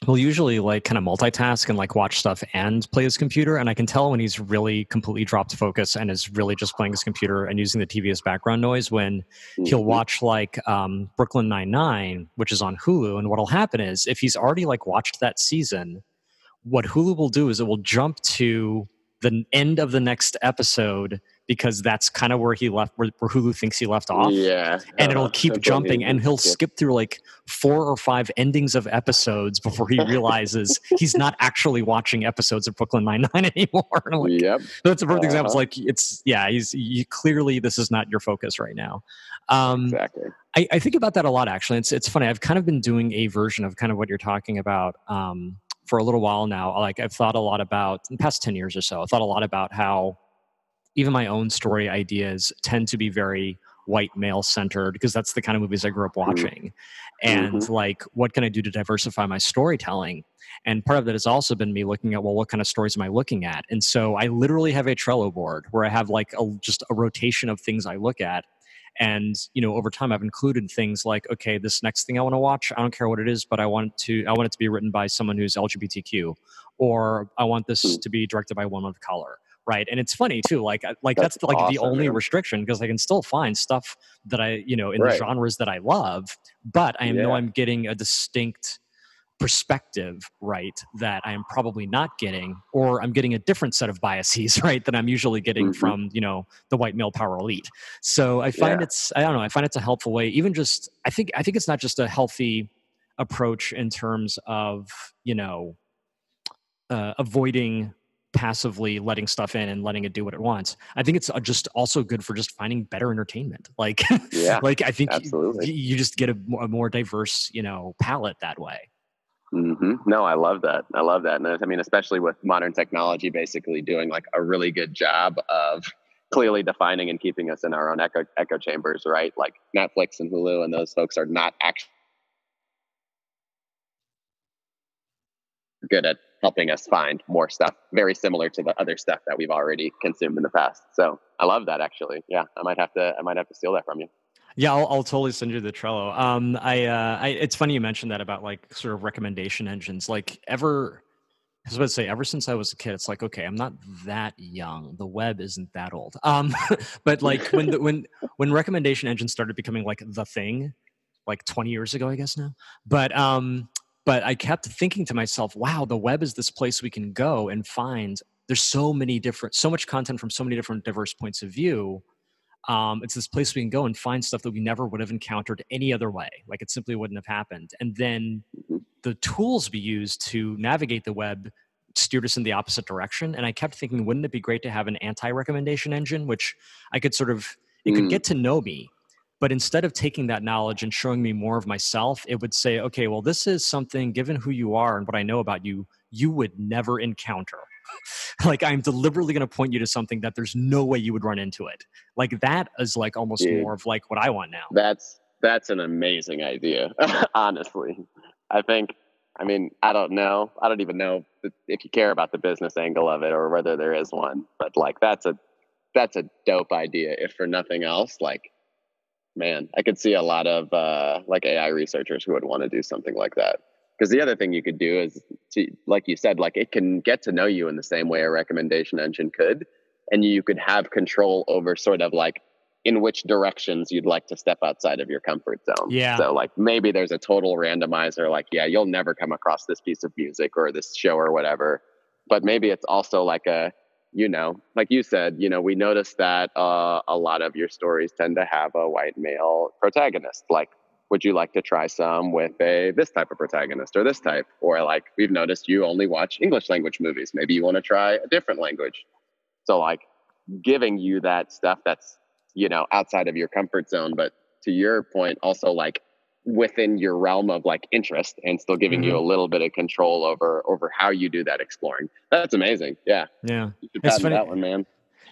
will usually like kind of multitask and like watch stuff and play his computer and i can tell when he's really completely dropped focus and is really just playing his computer and using the tv as background noise when mm-hmm. he'll watch like um, brooklyn 99 which is on hulu and what'll happen is if he's already like watched that season what hulu will do is it will jump to the end of the next episode because that's kind of where he left where, where, Hulu thinks he left off. Yeah. And it'll keep jumping and he'll skip through like four or five endings of episodes before he *laughs* realizes he's not actually watching episodes of Brooklyn Nine Nine *laughs* anymore. *laughs* like, yep. That's a perfect uh-huh. example. It's like it's yeah, he's you, clearly this is not your focus right now. Um, exactly. I, I, think about that a lot actually. It's it's funny. I've kind of been doing a version of kind of what you're talking about. Um, for a little while now, like I've thought a lot about in the past 10 years or so, I thought a lot about how even my own story ideas tend to be very white male centered because that's the kind of movies I grew up mm-hmm. watching. And mm-hmm. like, what can I do to diversify my storytelling? And part of that has also been me looking at, well, what kind of stories am I looking at? And so I literally have a Trello board where I have like a, just a rotation of things I look at. And, you know, over time I've included things like, okay, this next thing I want to watch, I don't care what it is, but I want to, I want it to be written by someone who's LGBTQ, or I want this hmm. to be directed by a woman of color right and it's funny too like like that's, that's like awesome, the only man. restriction because i can still find stuff that i you know in right. the genres that i love but i yeah. know i'm getting a distinct perspective right that i am probably not getting or i'm getting a different set of biases *laughs* right that i'm usually getting mm-hmm. from you know the white male power elite so i find yeah. it's i don't know i find it's a helpful way even just i think i think it's not just a healthy approach in terms of you know uh, avoiding passively letting stuff in and letting it do what it wants. I think it's uh, just also good for just finding better entertainment. *laughs* Like, yeah, like I think absolutely. You, you just get a, a, more diverse, you know, palette that way. Mm-hmm. No, I love that. I love that. And I mean, especially with modern technology, basically doing like a really good job of clearly defining and keeping us in our own echo echo chambers, right? Like Netflix and Hulu and those folks are not actually good at helping us find more stuff very similar to the other stuff that we've already consumed in the past. So I love that actually. Yeah, I might have to I might have to steal that from you. Yeah, I'll, I'll totally send you the Trello. Um, I, uh, I, it's funny you mentioned that about like sort of recommendation engines. Like ever, I was about to say, ever since I was a kid, it's like, okay, I'm not that young. The web isn't that old. Um, *laughs* but like when the, when when recommendation engines started becoming like the thing, like 20 years ago, I guess now. But um, but I kept thinking to myself, wow, the web is this place we can go and find. There's so many different, so much content from so many different diverse points of view. Um, it's this place we can go and find stuff that we never would have encountered any other way. Like it simply wouldn't have happened. And then mm-hmm. the tools we use to navigate the web steered us in the opposite direction. And I kept thinking, wouldn't it be great to have an anti recommendation engine, which I could sort of, it could mm. get to know me. But instead of taking that knowledge and showing me more of myself, it would say, okay, well, this is something, given who you are and what I know about you, you would never encounter. *laughs* like I'm deliberately going to point you to something that there's no way you would run into it. Like that is like almost Dude, more of like what I want now. That's that's an amazing idea, *laughs* honestly. I think I mean, I don't know. I don't even know if you care about the business angle of it or whether there is one. But like, that's a that's a dope idea. If for nothing else, like, man, I could see a lot of uh, like AI researchers who would want to do something like that. Because the other thing you could do is, to, like you said, like it can get to know you in the same way a recommendation engine could, and you could have control over sort of like in which directions you'd like to step outside of your comfort zone. Yeah. So like maybe there's a total randomizer, like, yeah, you'll never come across this piece of music or this show or whatever. But maybe it's also like a, you know, like you said, you know, we noticed that uh, a lot of your stories tend to have a white male protagonist. Like, would you like to try some with a this type of protagonist or this type? Or like we've noticed you only watch English language movies. Maybe you want to try a different language. So like giving you that stuff that's you know, outside of your comfort zone. But to your point, also like within your realm of like interest and still giving mm-hmm. you a little bit of control over over how you do that exploring. That's amazing. Yeah. Yeah. You should patent that one, man.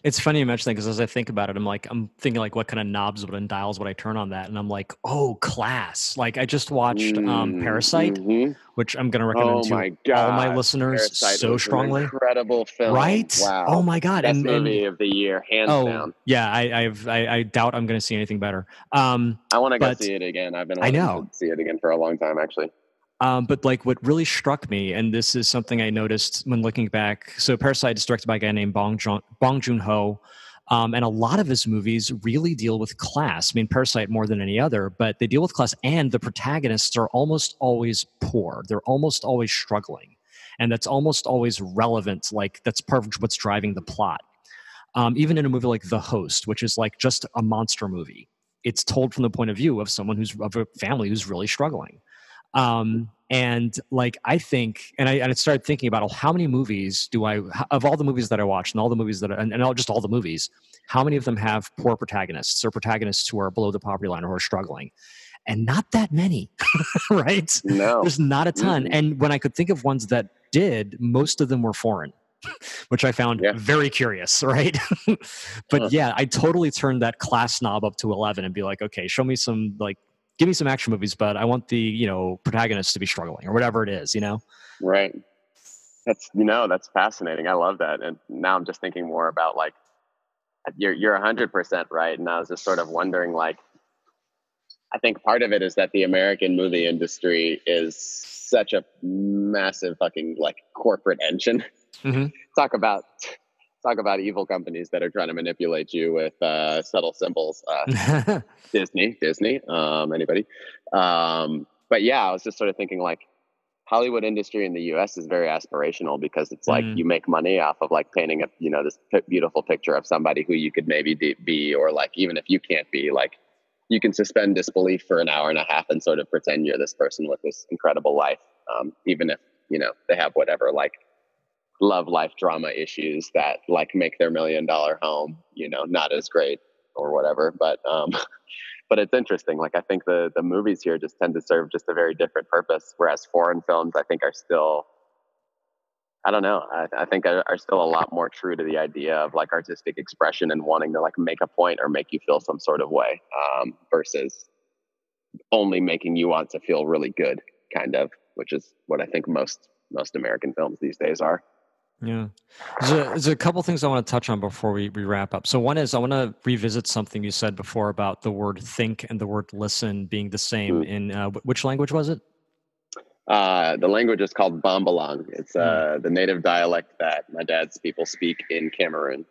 It's funny you mention that because as I think about it, I'm like, I'm thinking like, what kind of knobs would and dials would I turn on that? And I'm like, oh, class. Like I just watched um, Parasite, mm-hmm. which I'm going to recommend oh to my all my listeners Parasite so strongly. incredible film, right? Wow. Oh my god, best and, movie and, of the year, hands oh, down. Yeah, I, I've, I, I doubt I'm going to see anything better. Um, I want to go see it again. I've been I know see it again for a long time, actually. Um, but like what really struck me, and this is something I noticed when looking back. So Parasite is directed by a guy named Bong Joon, Bong Joon Ho. Um, and a lot of his movies really deal with class. I mean, Parasite more than any other, but they deal with class, and the protagonists are almost always poor. They're almost always struggling, and that's almost always relevant. Like that's part of what's driving the plot. Um, even in a movie like The Host, which is like just a monster movie, it's told from the point of view of someone who's of a family who's really struggling. Um, and like I think, and I, and I started thinking about how many movies do I of all the movies that I watched and all the movies that I, and, and all, just all the movies, how many of them have poor protagonists or protagonists who are below the poverty line or are struggling? And not that many, *laughs* right? No, there's not a ton. Mm-hmm. And when I could think of ones that did, most of them were foreign *laughs* which I found yeah. very curious, *laughs* right? but huh. yeah, I totally turned that class knob up to 11 and be like, okay, show me some like give me some action movies, but I want the, you know, protagonist to be struggling or whatever it is, you know? Right. That's, you know, that's fascinating. I love that. And now I'm just thinking more about like, you're, you're 100% right. And I was just sort of wondering, like, I think part of it is that the American movie industry is such a massive fucking like corporate engine. Mm-hmm. *laughs* Talk about talk about evil companies that are trying to manipulate you with uh, subtle symbols. Uh, *laughs* Disney, Disney, um, anybody. Um, but yeah, I was just sort of thinking like Hollywood industry in the U.S. is very aspirational because it's like mm. you make money off of like painting a you know this p- beautiful picture of somebody who you could maybe be, or like even if you can't be, like you can suspend disbelief for an hour and a half and sort of pretend you're this person with this incredible life, um, even if you know they have whatever like love life drama issues that like make their million dollar home you know not as great or whatever but um *laughs* but it's interesting like i think the the movies here just tend to serve just a very different purpose whereas foreign films i think are still i don't know i, I think are, are still a lot more true to the idea of like artistic expression and wanting to like make a point or make you feel some sort of way um versus only making you want to feel really good kind of which is what i think most most american films these days are yeah. There's a, there's a couple things I want to touch on before we, we wrap up. So, one is I want to revisit something you said before about the word think and the word listen being the same mm. in uh, which language was it? Uh, the language is called Bambalang. It's uh, mm. the native dialect that my dad's people speak in Cameroon.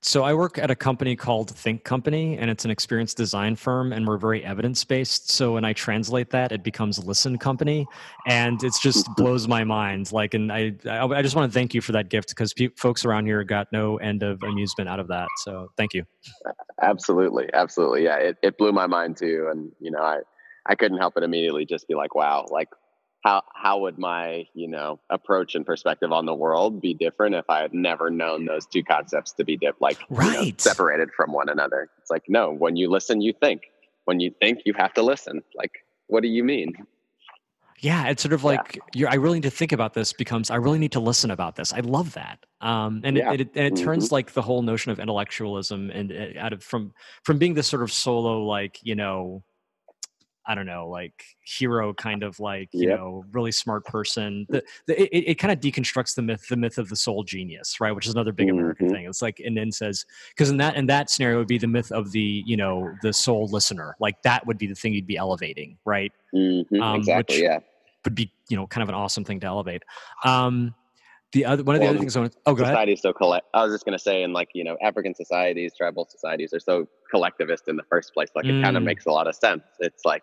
So I work at a company called Think Company, and it's an experience design firm, and we're very evidence based. So when I translate that, it becomes Listen Company, and it just *laughs* blows my mind. Like, and I, I just want to thank you for that gift because pe- folks around here got no end of amusement out of that. So thank you. Absolutely, absolutely, yeah. It it blew my mind too, and you know, I I couldn't help but immediately just be like, wow, like how how would my you know approach and perspective on the world be different if I had never known those two concepts to be dip like right. you know, separated from one another? It's like no, when you listen, you think. When you think, you have to listen. Like, what do you mean? Yeah, it's sort of like yeah. you're. I really need to think about this. Becomes I really need to listen about this. I love that, um, and yeah. it, it, and it mm-hmm. turns like the whole notion of intellectualism and uh, out of from from being this sort of solo like you know I don't know, like hero kind of like, you yep. know, really smart person. The, the, it, it kind of deconstructs the myth, the myth of the sole genius, right? Which is another big mm-hmm. American thing. It's like, and then says, because in that, in that scenario would be the myth of the, you know, the sole listener. Like that would be the thing you'd be elevating, right? Mm-hmm. Um, exactly. Which yeah. Would be, you know, kind of an awesome thing to elevate. Um, the other one of well, the other things I want to, oh, go society is so collect. I was just going to say, in like you know, African societies, tribal societies are so collectivist in the first place. Like mm. it kind of makes a lot of sense. It's like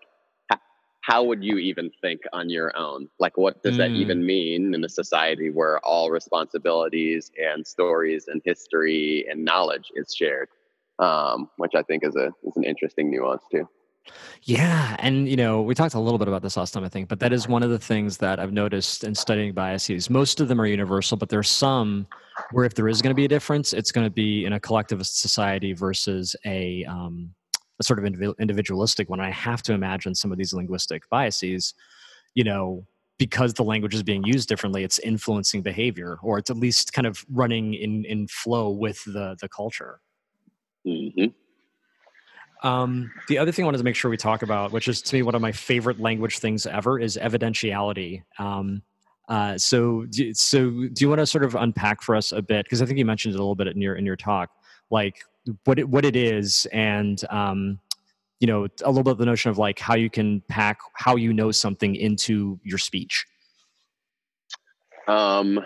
how would you even think on your own? Like, what does mm. that even hmm. mean in a society where all responsibilities and stories and history and knowledge is shared? Um, which I think is a is an interesting nuance too. Yeah, and you know, we talked a little bit about this last time, I think, but that is one of the things that I've noticed in studying biases. Most of them are universal, but there are some where if there is going to be a difference, it's going to be in a collectivist society versus a um, a sort of individualistic one. I have to imagine some of these linguistic biases, you know, because the language is being used differently, it's influencing behavior, or it's at least kind of running in in flow with the the culture. Mm-hmm. Um, the other thing I wanted to make sure we talk about, which is to me one of my favorite language things ever, is evidentiality. Um, uh, so, so do you want to sort of unpack for us a bit? Because I think you mentioned it a little bit in your in your talk, like what it, what it is and um, you know a little bit of the notion of like how you can pack how you know something into your speech. Um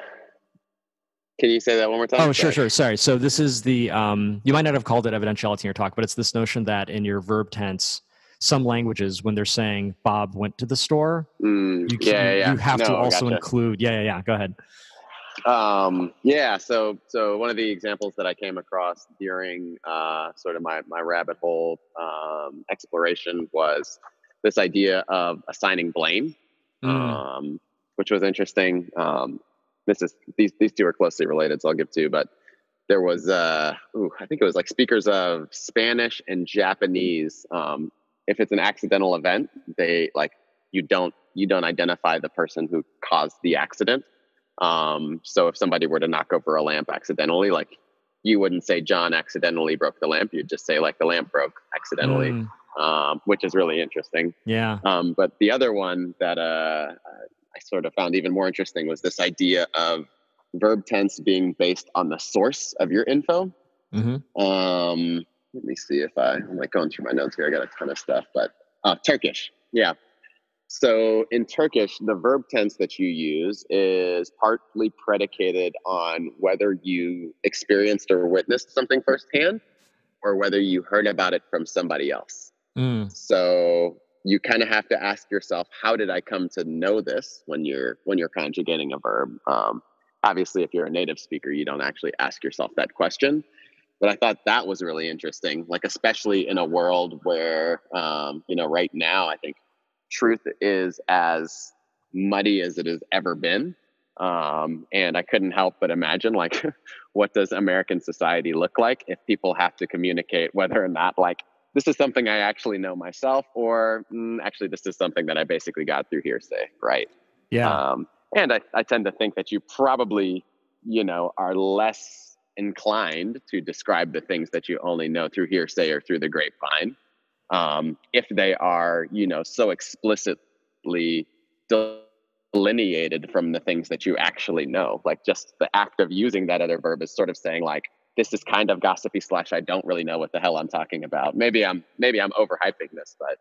can you say that one more time? Oh sure sure. Sorry. So this is the um, you might not have called it evidentiality in your talk but it's this notion that in your verb tense some languages when they're saying bob went to the store mm, you, can, yeah, yeah, you have no, to also gotcha. include yeah yeah yeah. Go ahead um, yeah, so so one of the examples that I came across during uh, sort of my my rabbit hole um, exploration was this idea of assigning blame, mm. um, which was interesting. Um, this is these these two are closely related, so I'll give two. But there was uh, ooh, I think it was like speakers of Spanish and Japanese. Um, if it's an accidental event, they like you don't you don't identify the person who caused the accident um, so if somebody were to knock over a lamp accidentally, like you wouldn't say John accidentally broke the lamp. You'd just say like the lamp broke accidentally, mm. um, which is really interesting. Yeah. Um, but the other one that uh, I sort of found even more interesting was this idea of verb tense being based on the source of your info. Mm-hmm. Um, let me see if I, I'm like going through my notes here. I got a ton of stuff, but uh, Turkish. Yeah. So in Turkish, the verb tense that you use is partly predicated on whether you experienced or witnessed something firsthand or whether you heard about it from somebody else. Mm. So you kind of have to ask yourself, how did I come to know this when you're when you're conjugating a verb? Um, obviously, if you're a native speaker, you don't actually ask yourself that question. But I thought that was really interesting, like especially in a world where, um, you know, right now I think truth is as muddy as it has ever been. Um, and I couldn't help but imagine, like, *laughs* what does American society look like if people have to communicate whether or not, like, this is something I actually know myself, or mm, actually, this is something that I basically got through hearsay, right? Yeah. Um, and I, I tend to think that you probably, you know, are less inclined to describe the things that you only know through hearsay or through the grapevine um, if they are, you know, so explicitly delineated from the things that you actually know. Like just the act of using that other verb is sort of saying like, this is kind of gossipy slash I don't really know what the hell I'm talking about. Maybe I'm maybe I'm overhyping this, but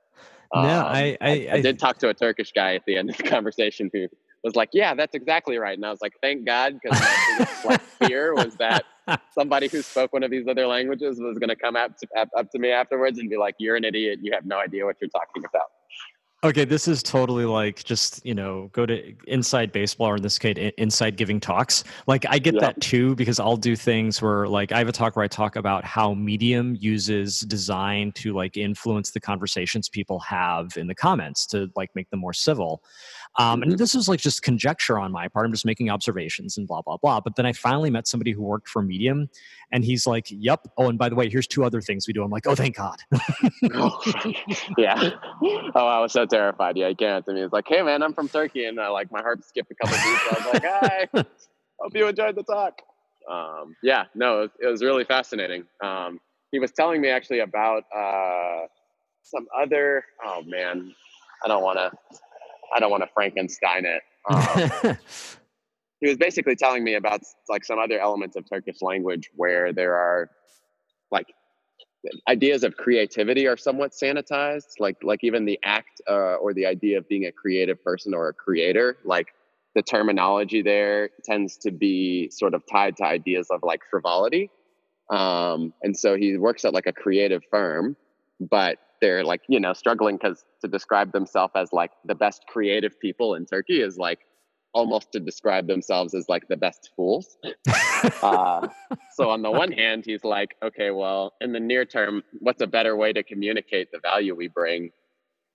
um, no, I I, I I, did talk to a Turkish guy at the end of the *laughs* conversation who was like, "Yeah, that's exactly right," and I was like, "Thank God," because my biggest like, fear was that *laughs* somebody who spoke one of these other languages was going to come up to, up, up to me afterwards and be like, "You're an idiot. You have no idea what you're talking about." Okay, this is totally like just you know go to inside baseball or in this case inside giving talks. Like I get that too because I'll do things where like I have a talk where I talk about how Medium uses design to like influence the conversations people have in the comments to like make them more civil. Um, and mm-hmm. this was like just conjecture on my part. I'm just making observations and blah, blah, blah. But then I finally met somebody who worked for Medium and he's like, yep. Oh, and by the way, here's two other things we do. I'm like, oh, thank God. *laughs* yeah. Oh, I was so terrified. Yeah, he came out to me. He's like, hey, man, I'm from Turkey. And uh, like my heart skipped a couple beats. I was like, hi, *laughs* hope you enjoyed the talk. Um, yeah, no, it was, it was really fascinating. Um, he was telling me actually about uh, some other, oh man, I don't want to I don't want to Frankenstein it. *laughs* Um, he was basically telling me about like some other elements of Turkish language where there are like ideas of creativity are somewhat sanitized like like even the act uh, or the idea of being a creative person or a creator like the terminology there tends to be sort of tied to ideas of like frivolity um, and so he works at like a creative firm but they're like you know struggling because to describe themselves as like the best creative people in turkey is like almost to describe themselves as like the best fools. *laughs* Uh, so on the one hand he's like okay well in the near term what's a better way to communicate the value we bring?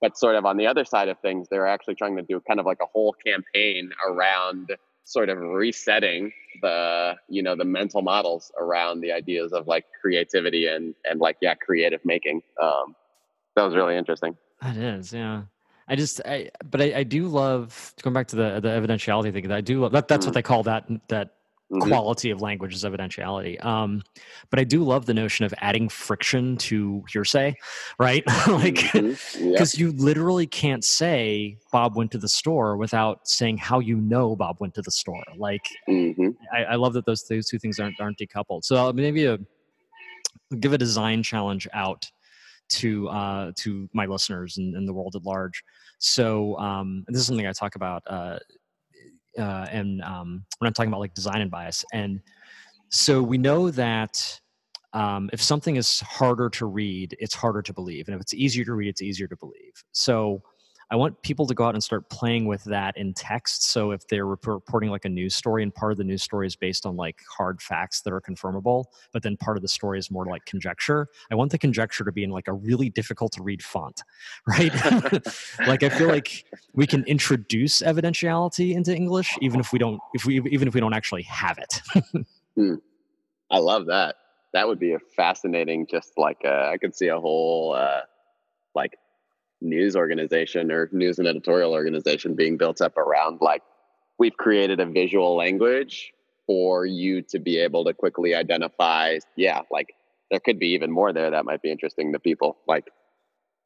But sort of on the other side of things they're actually trying to do kind of like a whole campaign around sort of resetting the you know the mental models around the ideas of like creativity and and like yeah creative making um that was really interesting. That is, yeah. I just, I, but I, I do love going back to the the evidentiality thing. I do love that. That's mm-hmm. what they call that that mm-hmm. quality of language is evidentiality. Um, but I do love the notion of adding friction to hearsay, right? *laughs* like, because mm-hmm. yep. you literally can't say Bob went to the store without saying how you know Bob went to the store. Like, mm-hmm. I, I, love that those those two things aren't aren't decoupled. So uh, maybe a give a design challenge out to uh, to my listeners and, and, the world at large. So um, this is something I talk about, uh, uh, and um, when I'm talking about like design and bias. And so we know that um, if something is harder to read, it's harder to believe, and if it's easier to read, it's easier to believe. So I want people to go out and start playing with that in text. So if they're reporting like a news story and part of the news story is based on like hard facts that are confirmable, but then part of the story is more like conjecture, I want the conjecture to be in like a really difficult to read font, *laughs* right? *laughs* like I feel like we can introduce evidentiality into English even if we don't if we even if we don't actually have it. *laughs* hmm. I love that. That would be a fascinating just like uh, I could see a whole uh, like news organization or news and editorial organization being built up around like we've created a visual language for you to be able to quickly identify yeah like there could be even more there that might be interesting to people like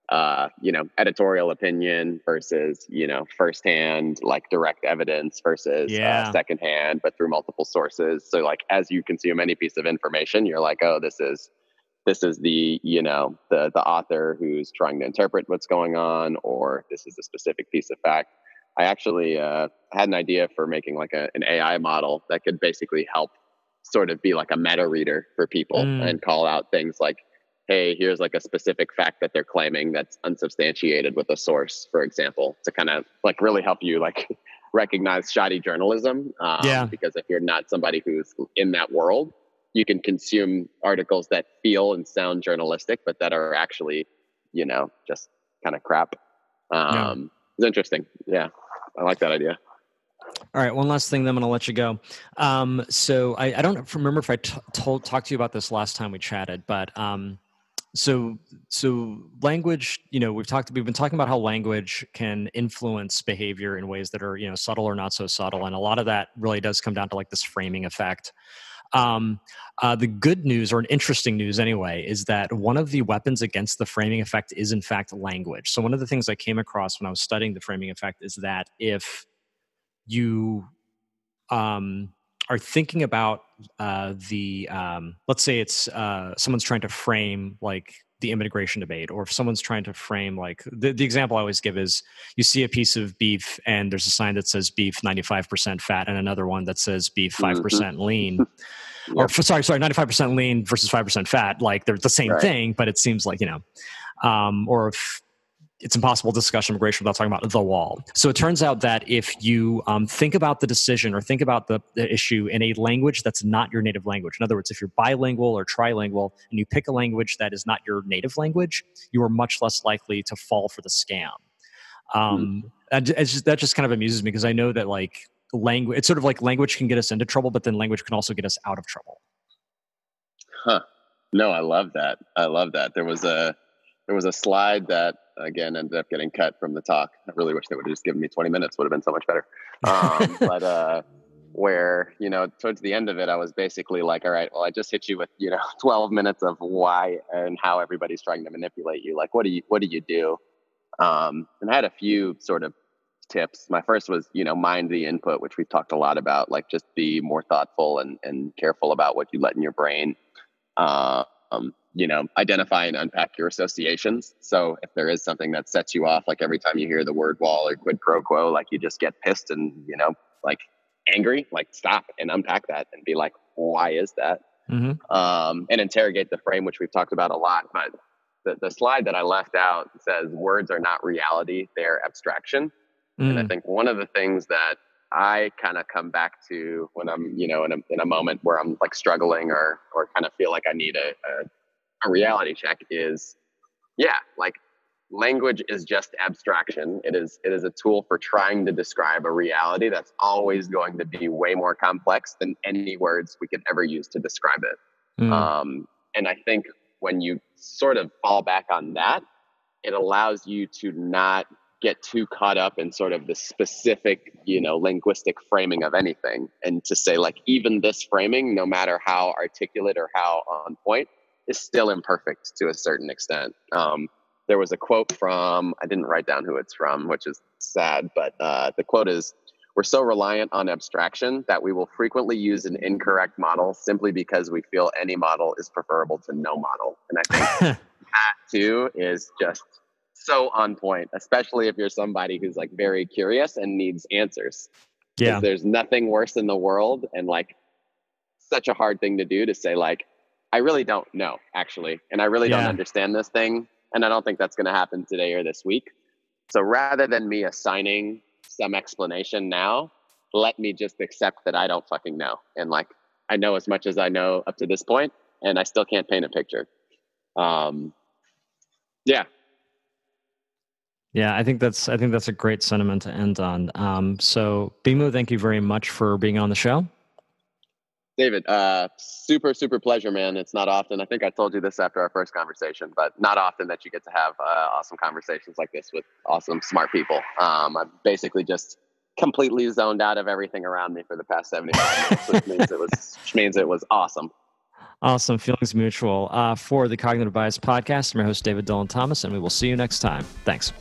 uh you know editorial opinion versus you know firsthand like direct evidence versus uh, yeah. uh, secondhand but through multiple sources so like as you consume any piece of information you're like oh this is this is the you know the the author who's trying to interpret what's going on or this is a specific piece of fact i actually uh, had an idea for making like a, an ai model that could basically help sort of be like a meta reader for people mm. and call out things like hey here's like a specific fact that they're claiming that's unsubstantiated with a source for example to kind of like really help you like *laughs* recognize shoddy journalism um, yeah because if you're not somebody who's in that world you can consume articles that feel and sound journalistic, but that are actually, you know, just kind of crap. Um, yeah. It's interesting. Yeah, I like that idea. All right, one last thing, then I'm going to let you go. Um, so I, I, don't remember if I t- told talked to you about this last time we chatted, but um, so so language, you know, we've talked we've been talking about how language can influence behavior in ways that are you know subtle or not so subtle, and a lot of that really does come down to like this framing effect. Um, uh, the good news, or an interesting news anyway, is that one of the weapons against the framing effect is in fact language. So, one of the things I came across when I was studying the framing effect is that if you um, are thinking about uh, the, um, let's say it's uh, someone's trying to frame like the immigration debate or if someone's trying to frame like the, the example i always give is you see a piece of beef and there's a sign that says beef 95% fat and another one that says beef 5% mm hmm lean *laughs* yep. or sorry sorry 95% lean versus 5% fat like they're the same right. thing but it seems like you know um, or if it's impossible to discuss immigration without talking about the wall. So it turns out that if you um, think about the decision or think about the, the, issue in a language that's not your native language, in other words, if you're bilingual or trilingual and you pick a language that is not your native language, you are much less likely to fall for the scam. Um, mm. just, that just kind of amuses me because I know that like language, it's sort of like language can get us into trouble, but then language can also get us out of trouble. Huh. No, I love that. I love that. There was a there was a slide that again ended up getting cut from the talk. I really wish they would have just given me 20 minutes. Would have been so much better. Um, *laughs* but uh, where you know towards the end of it, I was basically like, all right, well, I just hit you with you know *laughs* 12 minutes of why and how everybody's trying to manipulate you. Like, what do you what do you do? Um, and I had a few sort of tips. My first was, you know, mind the input, which we've talked a lot about, like just be more thoughtful and, and careful about what you let in your brain. Uh, um, you know, identify and unpack your associations. So if there is something that sets you off, like every time you hear the word wall or quid pro quo, like you just get pissed and, you know, like angry, like stop and unpack that and be like, why is that? Mm-hmm. Um, and interrogate the frame, which we've talked about a lot. But the, the slide that I left out says words are not reality, they're abstraction. Mm. And I mm. think one of the things that I kind of come back to when I'm, you know, in a, in a moment where I'm like struggling or, or kind of feel like I need a, a, a reality check is, yeah, like language is just abstraction. It is, it is a tool for trying to describe a reality that's always going to be way more complex than any words we could ever use to describe it. Mm. Um, and I think when you sort of fall back on that, it allows you to not get too caught up in sort of the specific, you know, linguistic framing of anything and to say like even this framing, no matter how articulate or how on point, is still imperfect to a certain extent. Um, there was a quote from I didn't write down who it's from, which is sad, but uh, the quote is we're so reliant on abstraction that we will frequently use an incorrect model simply because we feel any model is preferable to no model. And I think *laughs* that too is just so on point, especially if you're somebody who's like very curious and needs answers. Yeah. There's nothing worse in the world and like such a hard thing to do to say like I really don't know actually and I really yeah. don't understand this thing and I don't think that's going to happen today or this week. So rather than me assigning some explanation now, let me just accept that I don't fucking know and like I know as much as I know up to this point and I still can't paint a picture. Um yeah, yeah, I think that's I think that's a great sentiment to end on. Um, so, Mbiyimoh, thank you very much for being on the show. David, uh, super super pleasure, man. It's not often. I think I told you this after our first conversation, but not often that you get to have uh, awesome conversations like this with awesome smart people. Um, I'm basically just completely zoned out of everything around me for the past 75 minutes, which means it was which means it was awesome. Awesome. Feelings mutual. Uh, for the Cognitive Bias podcast, I'm your host, David Dylan Thomas, and we will see you next time. Thanks.